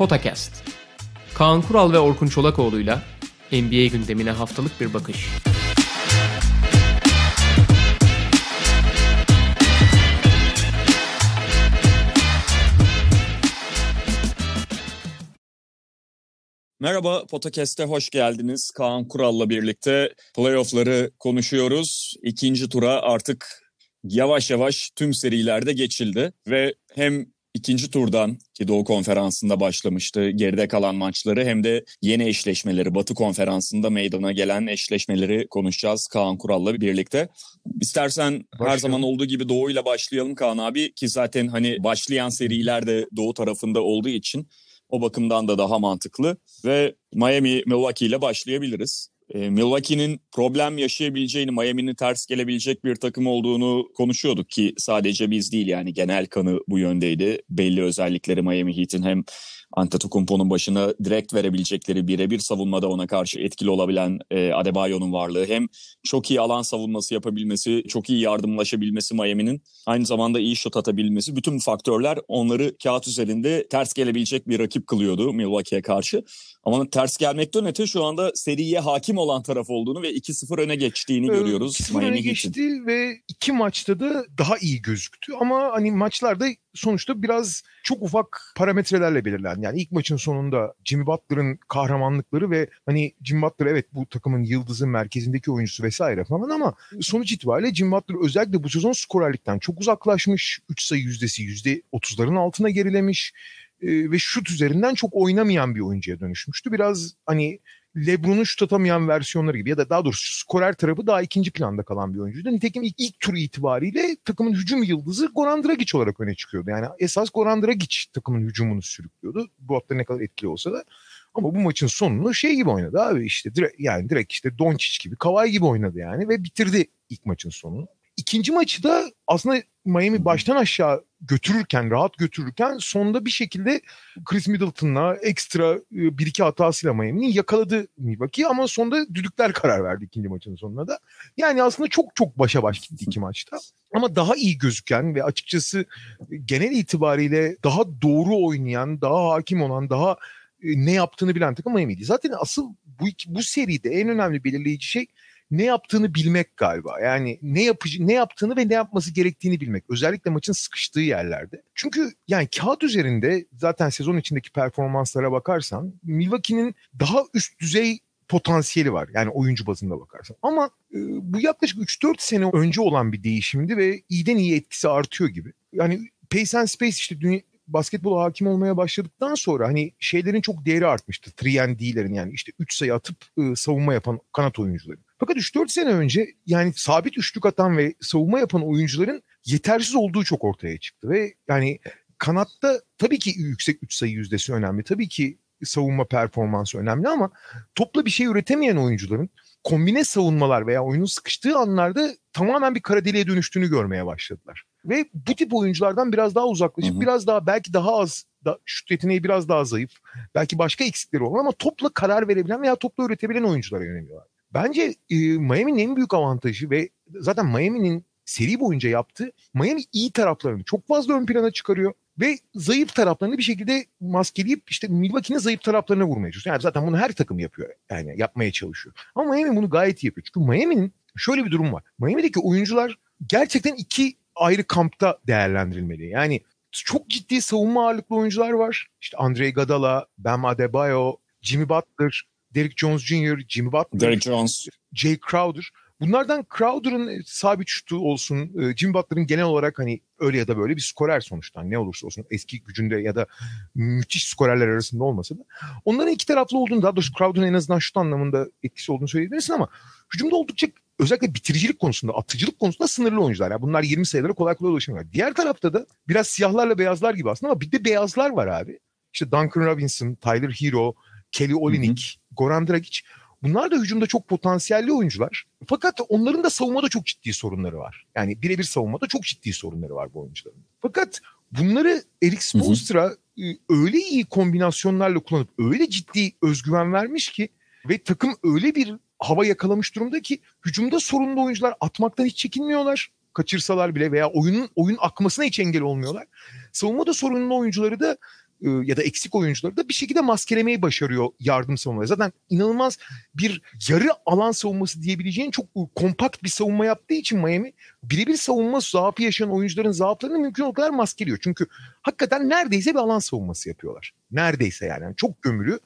Potakast. Kaan Kural ve Orkun Çolakoğlu'yla NBA gündemine haftalık bir bakış. Merhaba, Podcast'e hoş geldiniz. Kaan Kural'la birlikte playoff'ları konuşuyoruz. İkinci tura artık yavaş yavaş tüm serilerde geçildi ve hem ikinci turdan ki Doğu Konferansı'nda başlamıştı geride kalan maçları hem de yeni eşleşmeleri Batı Konferansı'nda meydana gelen eşleşmeleri konuşacağız Kaan Kural'la birlikte. İstersen Başlayalım. her zaman olduğu gibi Doğu ile başlayalım Kaan abi ki zaten hani başlayan seriler de Doğu tarafında olduğu için o bakımdan da daha mantıklı ve Miami Milwaukee ile başlayabiliriz. E, Milwaukee'nin problem yaşayabileceğini, Miami'nin ters gelebilecek bir takım olduğunu konuşuyorduk ki sadece biz değil yani genel kanı bu yöndeydi. Belli özellikleri Miami Heat'in hem Antetokounmpo'nun başına direkt verebilecekleri birebir savunmada ona karşı etkili olabilen e, Adebayo'nun varlığı hem çok iyi alan savunması yapabilmesi, çok iyi yardımlaşabilmesi Miami'nin aynı zamanda iyi şut atabilmesi bütün faktörler onları kağıt üzerinde ters gelebilecek bir rakip kılıyordu Milwaukee'ye karşı. Ama ters gelmekten öte şu anda seriye hakim olan taraf olduğunu ve 2-0 öne geçtiğini ee, görüyoruz. 2-0 öne geçti için. ve iki maçta da daha iyi gözüktü. Ama hani maçlarda sonuçta biraz çok ufak parametrelerle belirlendi. Yani ilk maçın sonunda Jimmy Butler'ın kahramanlıkları ve hani Jimmy Butler evet bu takımın yıldızı merkezindeki oyuncusu vesaire falan ama sonuç itibariyle Jimmy Butler özellikle bu sezon skorerlikten çok uzaklaşmış. 3 sayı yüzdesi %30'ların altına gerilemiş ve şut üzerinden çok oynamayan bir oyuncuya dönüşmüştü. Biraz hani LeBron'un şut atamayan versiyonları gibi ya da daha doğrusu skorer tarafı daha ikinci planda kalan bir oyuncuydu. Nitekim ilk, ilk tur itibariyle takımın hücum yıldızı Goran Dragic olarak öne çıkıyordu. Yani esas Goran Dragic takımın hücumunu sürüklüyordu. Bu hafta ne kadar etkili olsa da. Ama bu maçın sonunu şey gibi oynadı abi işte direkt, yani direkt işte Doncic gibi Kawhi gibi oynadı yani ve bitirdi ilk maçın sonunu. İkinci maçı da aslında Miami baştan aşağı götürürken, rahat götürürken sonunda bir şekilde Chris Middleton'la ekstra e, bir iki hatasıyla Miami'nin yakaladı Milwaukee ama sonunda düdükler karar verdi ikinci maçın sonunda da. Yani aslında çok çok başa baş gitti iki maçta. Ama daha iyi gözüken ve açıkçası genel itibariyle daha doğru oynayan, daha hakim olan, daha e, ne yaptığını bilen takım Miami'ydi. Zaten asıl bu, bu seride en önemli belirleyici şey ne yaptığını bilmek galiba. Yani ne yapıcı ne yaptığını ve ne yapması gerektiğini bilmek. Özellikle maçın sıkıştığı yerlerde. Çünkü yani kağıt üzerinde zaten sezon içindeki performanslara bakarsan Milwaukee'nin daha üst düzey potansiyeli var. Yani oyuncu bazında bakarsan. Ama e, bu yaklaşık 3-4 sene önce olan bir değişimdi ve iyiden iyi etkisi artıyor gibi. Yani Pace and Space işte dünya, basketbola hakim olmaya başladıktan sonra hani şeylerin çok değeri artmıştı. 3 yani işte 3 sayı atıp ıı, savunma yapan kanat oyuncuları. Fakat 3-4 sene önce yani sabit üçlük atan ve savunma yapan oyuncuların yetersiz olduğu çok ortaya çıktı. Ve yani kanatta tabii ki yüksek 3 sayı yüzdesi önemli. Tabii ki savunma performansı önemli ama topla bir şey üretemeyen oyuncuların kombine savunmalar veya oyunun sıkıştığı anlarda tamamen bir kara deliğe dönüştüğünü görmeye başladılar. Ve bu tip oyunculardan biraz daha uzaklaşıp hı hı. biraz daha belki daha az da, şut yeteneği biraz daha zayıf. Belki başka eksikleri olan ama topla karar verebilen veya topla üretebilen oyunculara yöneliyorlar. Bence e, Miami'nin en büyük avantajı ve zaten Miami'nin seri boyunca yaptığı Miami iyi taraflarını çok fazla ön plana çıkarıyor ve zayıf taraflarını bir şekilde maskeleyip işte Milwaukee'nin zayıf taraflarına vurmaya çalışıyor. Yani zaten bunu her takım yapıyor. Yani yapmaya çalışıyor. Ama Miami bunu gayet iyi yapıyor. Çünkü Miami'nin şöyle bir durum var. Miami'deki oyuncular gerçekten iki ayrı kampta değerlendirilmeli. Yani çok ciddi savunma ağırlıklı oyuncular var. İşte Andre Gadala, Bam Adebayo, Jimmy Butler, Derek Jones Jr., Jimmy Butler, Derek Jones, Jay Crowder. Bunlardan Crowder'ın sabit şutu olsun, e, Jimmy Butler'ın genel olarak hani öyle ya da böyle bir skorer sonuçtan ne olursa olsun eski gücünde ya da müthiş skorerler arasında olmasa da onların iki taraflı olduğunu daha doğrusu Crowder'ın en azından şut anlamında etkisi olduğunu söyleyebilirsin ama hücumda oldukça özellikle bitiricilik konusunda, atıcılık konusunda sınırlı oyuncular. Yani bunlar 20 sayılara kolay kolay ulaşamıyor. Diğer tarafta da biraz siyahlarla beyazlar gibi aslında ama bir de beyazlar var abi. İşte Duncan Robinson, Tyler Hero, Kelly Olynyk, Goran Dragic. Bunlar da hücumda çok potansiyelli oyuncular. Fakat onların da savunmada çok ciddi sorunları var. Yani birebir savunmada çok ciddi sorunları var bu oyuncuların. Fakat bunları Eric Spoelstra e, öyle iyi kombinasyonlarla kullanıp öyle ciddi özgüven vermiş ki ve takım öyle bir hava yakalamış durumda ki hücumda sorunlu oyuncular atmaktan hiç çekinmiyorlar. Kaçırsalar bile veya oyunun oyun akmasına hiç engel olmuyorlar. Savunmada sorunlu oyuncuları da ya da eksik oyuncuları da bir şekilde maskelemeyi başarıyor yardım savunmaya. Zaten inanılmaz bir yarı alan savunması diyebileceğin çok kompakt bir savunma yaptığı için Miami birebir savunma zaafı yaşayan oyuncuların zaaflarını mümkün o kadar maskeliyor. Çünkü hakikaten neredeyse bir alan savunması yapıyorlar. Neredeyse yani. yani çok gömülü.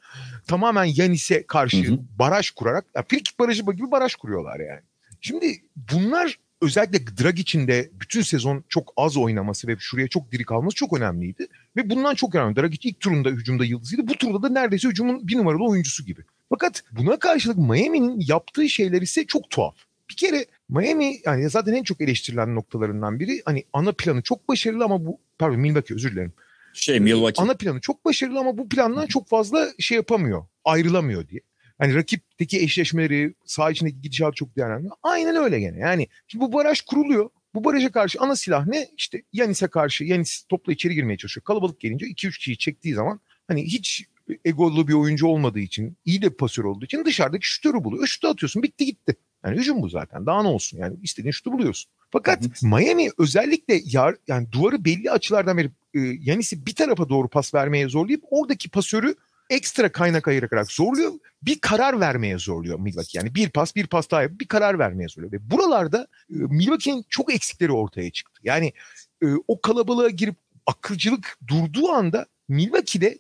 Tamamen Yanis'e karşı hı hı. baraj kurarak, yani frikik barajı gibi baraj kuruyorlar yani. Şimdi bunlar özellikle Dragic'in de bütün sezon çok az oynaması ve şuraya çok diri kalması çok önemliydi. Ve bundan çok önemli. Dragic ilk turunda hücumda yıldızıydı. Bu turda da neredeyse hücumun bir numaralı oyuncusu gibi. Fakat buna karşılık Miami'nin yaptığı şeyler ise çok tuhaf. Bir kere Miami yani zaten en çok eleştirilen noktalarından biri hani ana planı çok başarılı ama bu pardon Milwaukee özür dilerim. Şey Milwaukee. Ana planı çok başarılı ama bu plandan çok fazla şey yapamıyor. Ayrılamıyor diye. Hani rakipteki eşleşmeleri, saha içindeki gidişatı çok değerlendiriyor. Aynen öyle gene. Yani şimdi bu baraj kuruluyor. Bu baraja karşı ana silah ne? İşte Yanis'e karşı Yanis topla içeri girmeye çalışıyor. Kalabalık gelince 2-3 kişiyi çektiği zaman hani hiç egolu bir oyuncu olmadığı için, iyi de pasör olduğu için dışarıdaki şütörü buluyor. Şütü atıyorsun bitti gitti. Yani hücum bu zaten. Daha ne olsun yani istediğin şutu buluyorsun. Fakat Miami özellikle yar, yani duvarı belli açılardan verip e, Yanis'i bir tarafa doğru pas vermeye zorlayıp oradaki pasörü ekstra kaynak ayırarak zorluyor. Bir karar vermeye zorluyor Milwaukee. Yani bir pas bir pas daha yapıp bir karar vermeye zorluyor. Ve buralarda e, Milwaukee'nin çok eksikleri ortaya çıktı. Yani e, o kalabalığa girip akılcılık durduğu anda Milwaukee'de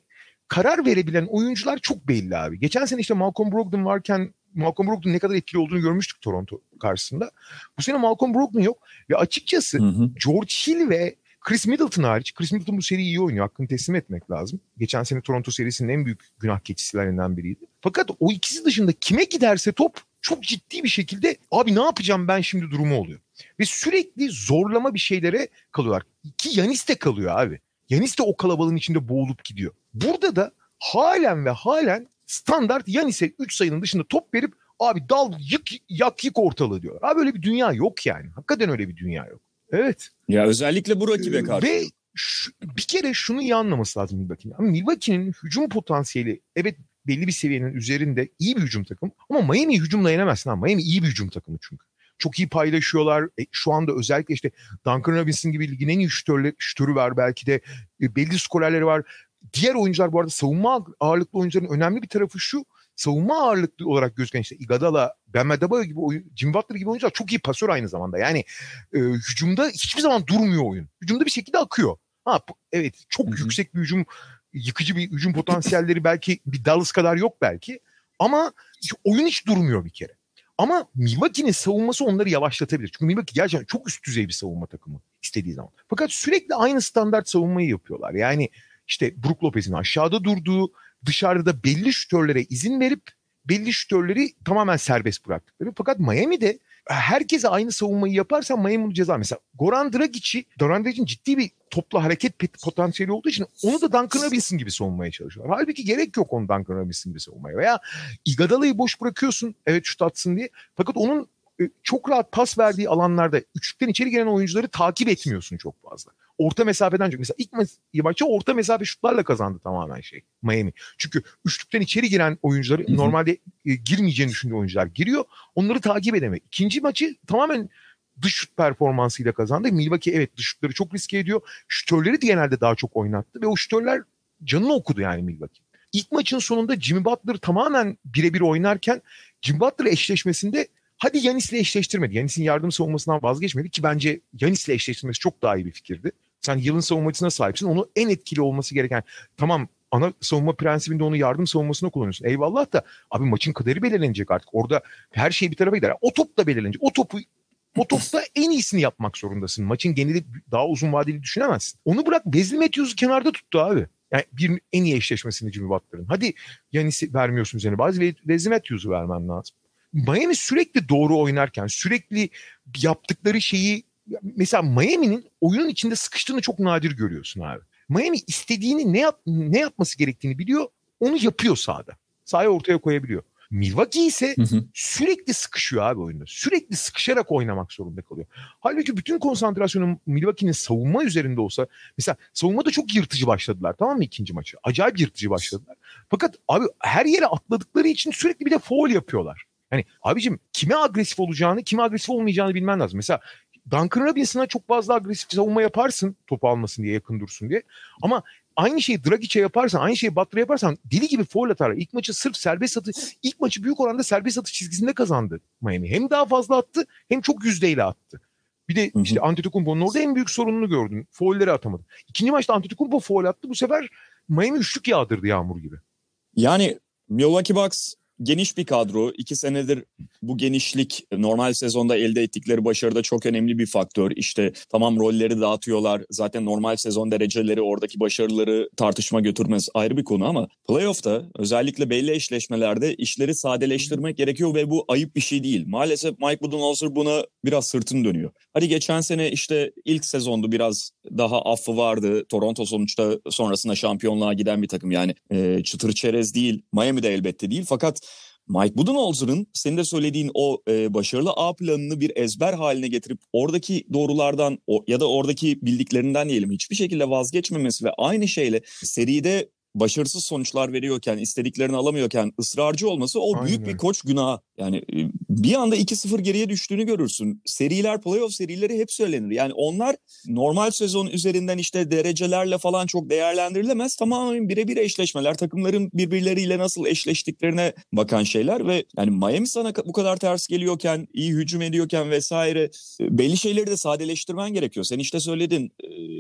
karar verebilen oyuncular çok belli abi. Geçen sene işte Malcolm Brogdon varken Malcolm Brogdon ne kadar etkili olduğunu görmüştük Toronto karşısında. Bu sene Malcolm Brogdon yok ve açıkçası hı hı. George Hill ve Chris Middleton hariç, Chris Middleton bu seriyi iyi oynuyor. Hakkını teslim etmek lazım. Geçen sene Toronto serisinin en büyük günah keçisilerinden biriydi. Fakat o ikisi dışında kime giderse top çok ciddi bir şekilde abi ne yapacağım ben şimdi durumu oluyor. Ve sürekli zorlama bir şeylere kalıyorlar. Ki Yanis de kalıyor abi. Yanis de o kalabalığın içinde boğulup gidiyor. Burada da halen ve halen standart Yanis'e 3 sayının dışında top verip abi dal yık yak yık ortalığı diyor. Abi öyle bir dünya yok yani. Hakikaten öyle bir dünya yok. Evet. Ya özellikle bu rakibe ee, karşı. Ve şu, bir kere şunu iyi anlaması lazım Milwaukee'nin. Ama Milwaukee'nin hücum potansiyeli evet belli bir seviyenin üzerinde iyi bir hücum takım. Ama Miami hücumla yenemezsin ha. Miami iyi bir hücum takımı çünkü. Çok iyi paylaşıyorlar. E, şu anda özellikle işte Duncan Robinson gibi ligin en iyi şütörleri, şütörü var belki de. E, belli skorerleri var. Diğer oyuncular bu arada savunma ağırlıklı oyuncuların önemli bir tarafı şu savunma ağırlıklı olarak gözüken işte Igadala, Ben Adebayo gibi oyun, Jim Butler gibi oyuncular çok iyi pasör aynı zamanda. Yani e, hücumda hiçbir zaman durmuyor oyun. Hücumda bir şekilde akıyor. Ha evet çok Hı-hı. yüksek bir hücum yıkıcı bir hücum potansiyelleri belki bir Dallas kadar yok belki. Ama oyun hiç durmuyor bir kere. Ama Milwaukee'nin savunması onları yavaşlatabilir. Çünkü Milwaukee gerçekten çok üst düzey bir savunma takımı istediği zaman. Fakat sürekli aynı standart savunmayı yapıyorlar. Yani işte Brook Lopez'in aşağıda durduğu, dışarıda belli şütörlere izin verip belli şütörleri tamamen serbest bıraktıkları. Fakat Miami'de herkese aynı savunmayı yaparsan Miami bunu ceza. Mesela Goran Dragic'i, Goran Dragic'in ciddi bir topla hareket potansiyeli olduğu için onu da Duncan Robinson gibi savunmaya çalışıyorlar. Halbuki gerek yok onu Duncan Robinson gibi savunmaya. Veya Iguodala'yı boş bırakıyorsun evet şut atsın diye. Fakat onun e, çok rahat pas verdiği alanlarda üçlükten içeri gelen oyuncuları takip etmiyorsun çok fazla orta mesafeden çok. Mesela ilk ma- maçı orta mesafe şutlarla kazandı tamamen şey Miami. Çünkü üçlükten içeri giren oyuncuları Hı-hı. normalde e, girmeyeceğini düşündüğü oyuncular giriyor. Onları takip edemiyor. İkinci maçı tamamen dış şut performansıyla kazandı. Milwaukee evet dış şutları çok riske ediyor. Şütörleri de genelde daha çok oynattı ve o şütörler canını okudu yani Milwaukee. İlk maçın sonunda Jimmy Butler tamamen birebir oynarken Jimmy Butler eşleşmesinde hadi Yanis'le eşleştirmedi. Yanis'in yardım savunmasından vazgeçmedi ki bence Yanis'le eşleştirmesi çok daha iyi bir fikirdi. Sen yılın savunmacısına sahipsin. Onu en etkili olması gereken tamam ana savunma prensibinde onu yardım savunmasına kullanıyorsun. Eyvallah da abi maçın kaderi belirlenecek artık. Orada her şey bir tarafa gider. O top da belirlenecek. O topu o topta en iyisini yapmak zorundasın. Maçın geneli daha uzun vadeli düşünemezsin. Onu bırak Wesley Matthews'u kenarda tuttu abi. Yani bir en iyi eşleşmesini Jimmy Butler'ın. Hadi Yanis'i vermiyorsun üzerine. Bazı Wesley Matthews'u vermen lazım. Miami sürekli doğru oynarken, sürekli yaptıkları şeyi mesela Miami'nin oyunun içinde sıkıştığını çok nadir görüyorsun abi. Miami istediğini ne yap ne yapması gerektiğini biliyor. Onu yapıyor sahada. Sahaya ortaya koyabiliyor. Milwaukee ise hı hı. sürekli sıkışıyor abi oyunda. Sürekli sıkışarak oynamak zorunda kalıyor. Halbuki bütün konsantrasyonu Milwaukee'nin savunma üzerinde olsa mesela savunmada çok yırtıcı başladılar tamam mı ikinci maçı? Acayip yırtıcı başladılar. Fakat abi her yere atladıkları için sürekli bir de foul yapıyorlar. Yani abicim kime agresif olacağını, kime agresif olmayacağını bilmen lazım. Mesela Duncan Robinson'a çok fazla agresif savunma yaparsın topu almasın diye yakın dursun diye. Ama aynı şeyi Dragic'e yaparsan, aynı şeyi Butler'a yaparsan deli gibi foul atarlar. İlk maçı sırf serbest atı, ilk maçı büyük oranda serbest atı çizgisinde kazandı Miami. Hem daha fazla attı hem çok yüzdeyle attı. Bir de işte Antetokounmpo'nun orada en büyük sorununu gördüm. Foulleri atamadı. İkinci maçta Antetokounmpo foul attı. Bu sefer Miami üçlük yağdırdı yağmur gibi. Yani Milwaukee Bucks geniş bir kadro. İki senedir bu genişlik normal sezonda elde ettikleri başarıda çok önemli bir faktör. İşte tamam rolleri dağıtıyorlar. Zaten normal sezon dereceleri oradaki başarıları tartışma götürmez ayrı bir konu ama playoff'ta özellikle belli eşleşmelerde işleri sadeleştirmek gerekiyor ve bu ayıp bir şey değil. Maalesef Mike Budenholzer buna biraz sırtını dönüyor. Hadi geçen sene işte ilk sezondu biraz daha affı vardı. Toronto sonuçta sonrasında şampiyonluğa giden bir takım yani e, çıtır çerez değil. Miami de elbette değil fakat Mike Budenholzer'ın senin de söylediğin o e, başarılı A planını bir ezber haline getirip oradaki doğrulardan o, ya da oradaki bildiklerinden diyelim hiçbir şekilde vazgeçmemesi ve aynı şeyle seride başarısız sonuçlar veriyorken, istediklerini alamıyorken ısrarcı olması o Aynen. büyük bir koç günahı. Yani e, bir anda 2-0 geriye düştüğünü görürsün. Seriler, playoff serileri hep söylenir. Yani onlar normal sezon üzerinden işte derecelerle falan çok değerlendirilemez. Tamamen birebir eşleşmeler, takımların birbirleriyle nasıl eşleştiklerine bakan şeyler ve yani Miami sana bu kadar ters geliyorken, iyi hücum ediyorken vesaire e, belli şeyleri de sadeleştirmen gerekiyor. Sen işte söyledin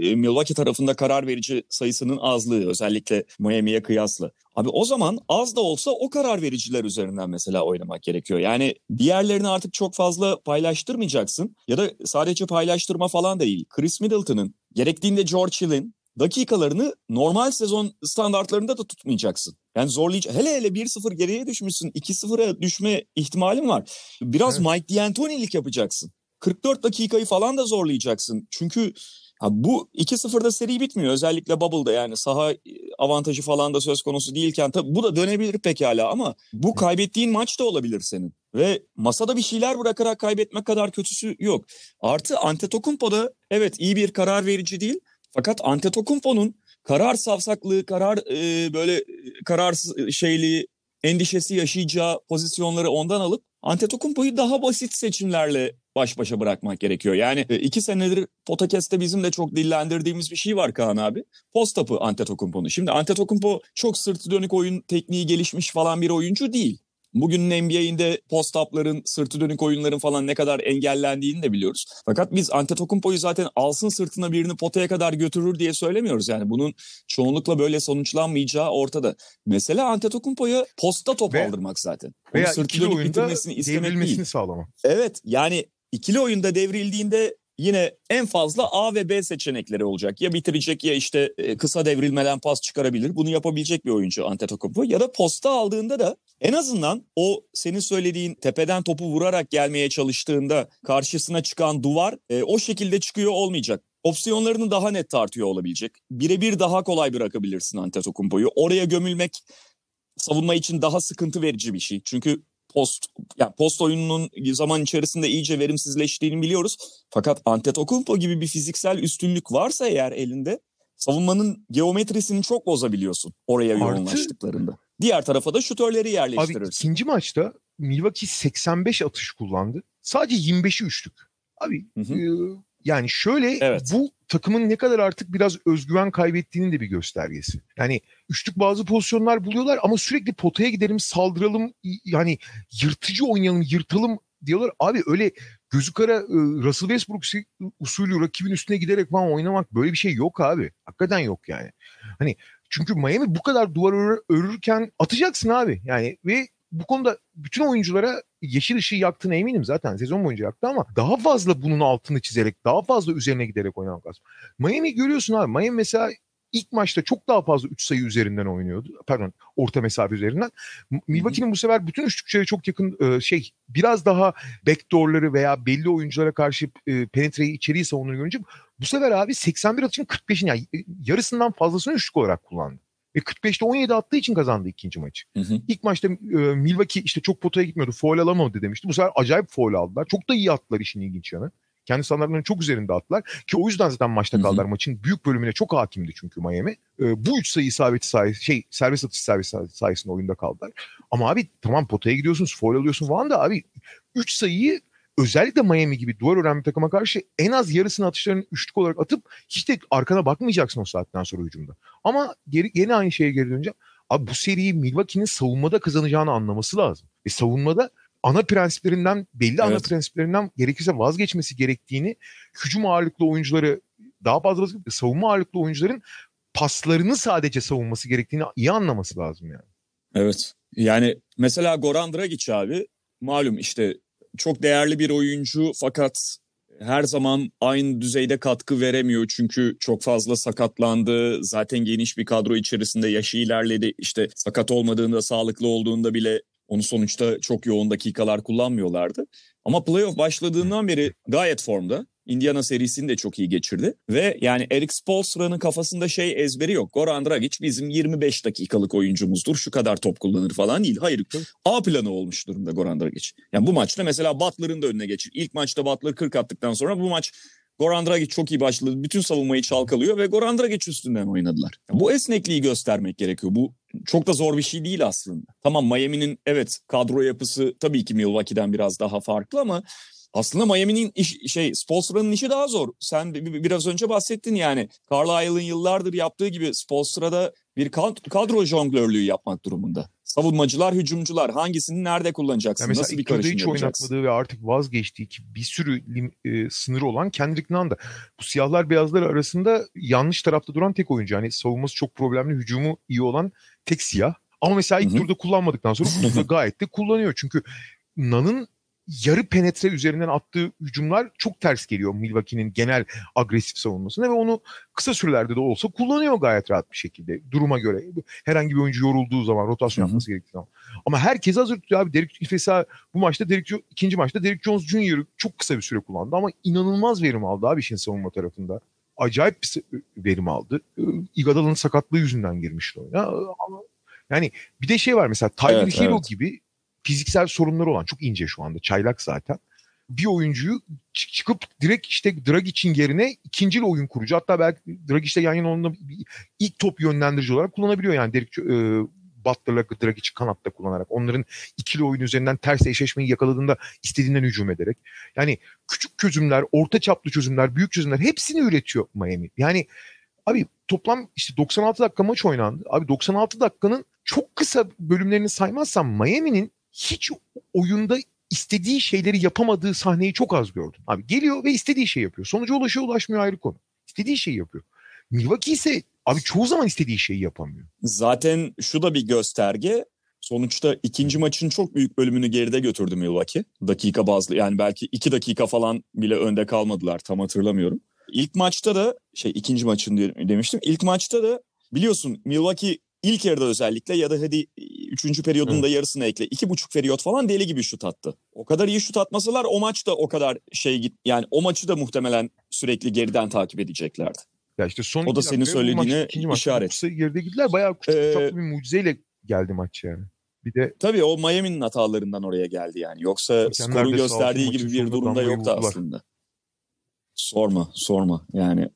e, Milwaukee tarafında karar verici sayısının azlığı özellikle Miami'ye kıyasla. Abi o zaman az da olsa o karar vericiler üzerinden mesela oynamak gerekiyor. Yani diğerlerini artık çok fazla paylaştırmayacaksın ya da sadece paylaştırma falan değil. Chris Middleton'ın gerektiğinde George Hill'in dakikalarını normal sezon standartlarında da tutmayacaksın. Yani zorlayıcı. Hele hele 1-0 geriye düşmüşsün. 2-0'a düşme ihtimalin var. Biraz evet. Mike D'Antoni'lik yapacaksın. 44 dakikayı falan da zorlayacaksın. Çünkü Ha, bu 2-0'da seri bitmiyor. Özellikle Bubble'da yani saha e, avantajı falan da söz konusu değilken tabii bu da dönebilir pekala ama bu kaybettiğin maç da olabilir senin. Ve masada bir şeyler bırakarak kaybetmek kadar kötüsü yok. Artı Antetokounmpo da evet iyi bir karar verici değil. Fakat Antetokounmpo'nun karar savsaklığı, karar e, böyle e, kararsız e, şeyliği, endişesi yaşayacağı pozisyonları ondan alıp Antetokounmpo'yu daha basit seçimlerle baş başa bırakmak gerekiyor. Yani e, iki senedir podcast'te bizim de çok dillendirdiğimiz bir şey var Kaan abi. Post up'ı Antetokounmpo'nun. Şimdi Antetokounmpo çok sırtı dönük oyun tekniği gelişmiş falan bir oyuncu değil. Bugünün NBA'inde post-up'ların, sırtı dönük oyunların falan ne kadar engellendiğini de biliyoruz. Fakat biz Antetokounmpo'yu zaten alsın sırtına birini potaya kadar götürür diye söylemiyoruz. Yani bunun çoğunlukla böyle sonuçlanmayacağı ortada. Mesela Antetokounmpo'ya posta top Ve, aldırmak zaten. Onu veya sırtı dönük bitirmesini istemek değil. sağlamak. Evet yani ikili oyunda devrildiğinde yine en fazla A ve B seçenekleri olacak. Ya bitirecek ya işte e, kısa devrilmeden pas çıkarabilir. Bunu yapabilecek bir oyuncu Antetokounmpo. Ya da posta aldığında da en azından o senin söylediğin tepeden topu vurarak gelmeye çalıştığında karşısına çıkan duvar e, o şekilde çıkıyor olmayacak. Opsiyonlarını daha net tartıyor olabilecek. Birebir daha kolay bırakabilirsin Antetokounmpo'yu. Oraya gömülmek savunma için daha sıkıntı verici bir şey. Çünkü post yani post oyununun zaman içerisinde iyice verimsizleştiğini biliyoruz. Fakat Antetokounmpo gibi bir fiziksel üstünlük varsa eğer elinde savunmanın geometrisini çok bozabiliyorsun oraya Artı, yoğunlaştıklarında. Diğer tarafa da şutörleri yerleştirirsin. Abi ikinci maçta Milwaukee 85 atış kullandı. Sadece 25'i üçlük. Abi hı hı. E, yani şöyle evet. bu takımın ne kadar artık biraz özgüven kaybettiğinin de bir göstergesi. Yani üçlük bazı pozisyonlar buluyorlar ama sürekli potaya gidelim, saldıralım, yani yırtıcı oynayalım, yırtalım diyorlar. Abi öyle gözü kara e, Russell Westbrook usulü rakibin üstüne giderek falan oynamak böyle bir şey yok abi. Hakikaten yok yani. Hani çünkü Miami bu kadar duvar örürken atacaksın abi. Yani ve bu konuda bütün oyunculara yeşil ışığı yaktığına eminim zaten sezon boyunca yaktı ama daha fazla bunun altını çizerek daha fazla üzerine giderek oynamak lazım. Miami görüyorsun abi Miami mesela ilk maçta çok daha fazla 3 sayı üzerinden oynuyordu. Pardon orta mesafe üzerinden. Milwaukee'nin bu sefer bütün üçlükçilere çok yakın e, şey biraz daha backdoor'ları veya belli oyunculara karşı e, penetreyi içeriği savunduğunu görünce bu sefer abi 81 atışın 45'ini yani yarısından fazlasını üçlük olarak kullandı. Ve 45'te 17 attığı için kazandı ikinci maçı. Hı hı. İlk maçta e, Milwaukee işte çok potaya gitmiyordu. Foul alamadı demişti. Bu sefer acayip foul aldılar. Çok da iyi attılar işin ilginç yanı. Kendi standartlarının çok üzerinde attılar. Ki o yüzden zaten maçta kaldılar. Hı hı. Maçın büyük bölümüne çok hakimdi çünkü Miami. E, bu üç sayı isabeti sayesinde şey serbest atış isabeti sayesinde oyunda kaldılar. Ama abi tamam potaya gidiyorsunuz foul alıyorsun falan da abi üç sayıyı özellikle Miami gibi duvar ören bir takıma karşı en az yarısını atışlarını üçlük olarak atıp hiç de arkana bakmayacaksın o saatten sonra hücumda. Ama geri, yine aynı şeye geri döneceğim. Abi bu seriyi Milwaukee'nin savunmada kazanacağını anlaması lazım. Ve savunmada ana prensiplerinden belli evet. ana prensiplerinden gerekirse vazgeçmesi gerektiğini hücum ağırlıklı oyuncuları daha fazla savunma ağırlıklı oyuncuların paslarını sadece savunması gerektiğini iyi anlaması lazım yani. Evet. Yani mesela Goran Dragic abi malum işte çok değerli bir oyuncu fakat her zaman aynı düzeyde katkı veremiyor çünkü çok fazla sakatlandı. Zaten geniş bir kadro içerisinde yaşı ilerledi. İşte sakat olmadığında, sağlıklı olduğunda bile onu sonuçta çok yoğun dakikalar kullanmıyorlardı. Ama playoff başladığından beri gayet formda. Indiana serisini de çok iyi geçirdi. Ve yani Eric Spoelstra'nın kafasında şey ezberi yok. Goran Dragic bizim 25 dakikalık oyuncumuzdur. Şu kadar top kullanır falan değil. Hayır. A planı olmuş durumda Goran Dragic. Yani bu maçta mesela Butler'ın da önüne geçir. İlk maçta Butler 40 attıktan sonra bu maç Goran Dragic çok iyi başladı. Bütün savunmayı çalkalıyor ve Goran Dragic üstünden oynadılar. Bu esnekliği göstermek gerekiyor. Bu çok da zor bir şey değil aslında. Tamam Miami'nin evet kadro yapısı tabii ki Milwaukee'den biraz daha farklı ama aslında Miami'nin iş, şey Spolstra'nın işi daha zor. Sen biraz önce bahsettin yani. Carlisle'ın yıllardır yaptığı gibi Spolstra'da bir kadro jonglörlüğü yapmak durumunda. Savunmacılar, hücumcular hangisini nerede kullanacaksın? Yani Nasıl bir karışım hiç yapacaksın? oynatmadığı ve artık vazgeçtiği ki bir sürü lim, e, sınırı olan Kendrick Nunn da. Bu siyahlar beyazlar arasında yanlış tarafta duran tek oyuncu. Yani savunması çok problemli, hücumu iyi olan tek siyah. Ama mesela ilk Hı-hı. turda kullanmadıktan sonra bu turda gayet de kullanıyor. Çünkü Nan'ın yarı penetre üzerinden attığı hücumlar çok ters geliyor Milwaukee'nin genel agresif savunmasına ve onu kısa sürelerde de olsa kullanıyor gayet rahat bir şekilde duruma göre. Herhangi bir oyuncu yorulduğu zaman rotasyon yapması gerektiği zaman. Ama herkes hazır tutuyor abi. Derek, mesela bu maçta Derek, ikinci maçta Derek Jones Jr. çok kısa bir süre kullandı ama inanılmaz verim aldı abi işin savunma tarafında. Acayip bir verim aldı. Iguodala'nın sakatlığı yüzünden girmişti oyuna. Yani bir de şey var mesela Tyler evet, Hero evet. gibi fiziksel sorunları olan çok ince şu anda çaylak zaten. Bir oyuncuyu çıkıp direkt işte Dragic'in yerine ikinci oyun kurucu hatta belki Dragic'le yan yana onunla ilk top yönlendirici olarak kullanabiliyor yani Derek e, Butler'la Dragic'i kanatta kullanarak onların ikili oyun üzerinden ters eşleşmeyi yakaladığında istediğinden hücum ederek. Yani küçük çözümler, orta çaplı çözümler, büyük çözümler hepsini üretiyor Miami. Yani abi toplam işte 96 dakika maç oynandı. Abi 96 dakikanın çok kısa bölümlerini saymazsam Miami'nin hiç oyunda istediği şeyleri yapamadığı sahneyi çok az gördüm. Abi geliyor ve istediği şeyi yapıyor. Sonuca ulaşıyor ulaşmıyor ayrı konu. İstediği şeyi yapıyor. Milwaukee ise abi çoğu zaman istediği şeyi yapamıyor. Zaten şu da bir gösterge. Sonuçta ikinci maçın çok büyük bölümünü geride götürdü Milwaukee. Dakika bazlı yani belki iki dakika falan bile önde kalmadılar tam hatırlamıyorum. İlk maçta da şey ikinci maçın demiştim. İlk maçta da biliyorsun Milwaukee ilk yarıda özellikle ya da hadi üçüncü periyodun da yarısını ekle. iki buçuk periyot falan deli gibi şut attı. O kadar iyi şut atmasalar o maç da o kadar şey git yani o maçı da muhtemelen sürekli geriden takip edeceklerdi. Ya işte son o da senin söylediğine maç, işaret. Maç, geride gittiler bayağı küçük ee, bir mucizeyle geldi maç yani. Bir de Tabii o Miami'nin hatalarından oraya geldi yani. Yoksa skorun gösterdiği gibi bir durumda yoktu aslında. Sorma, sorma. Yani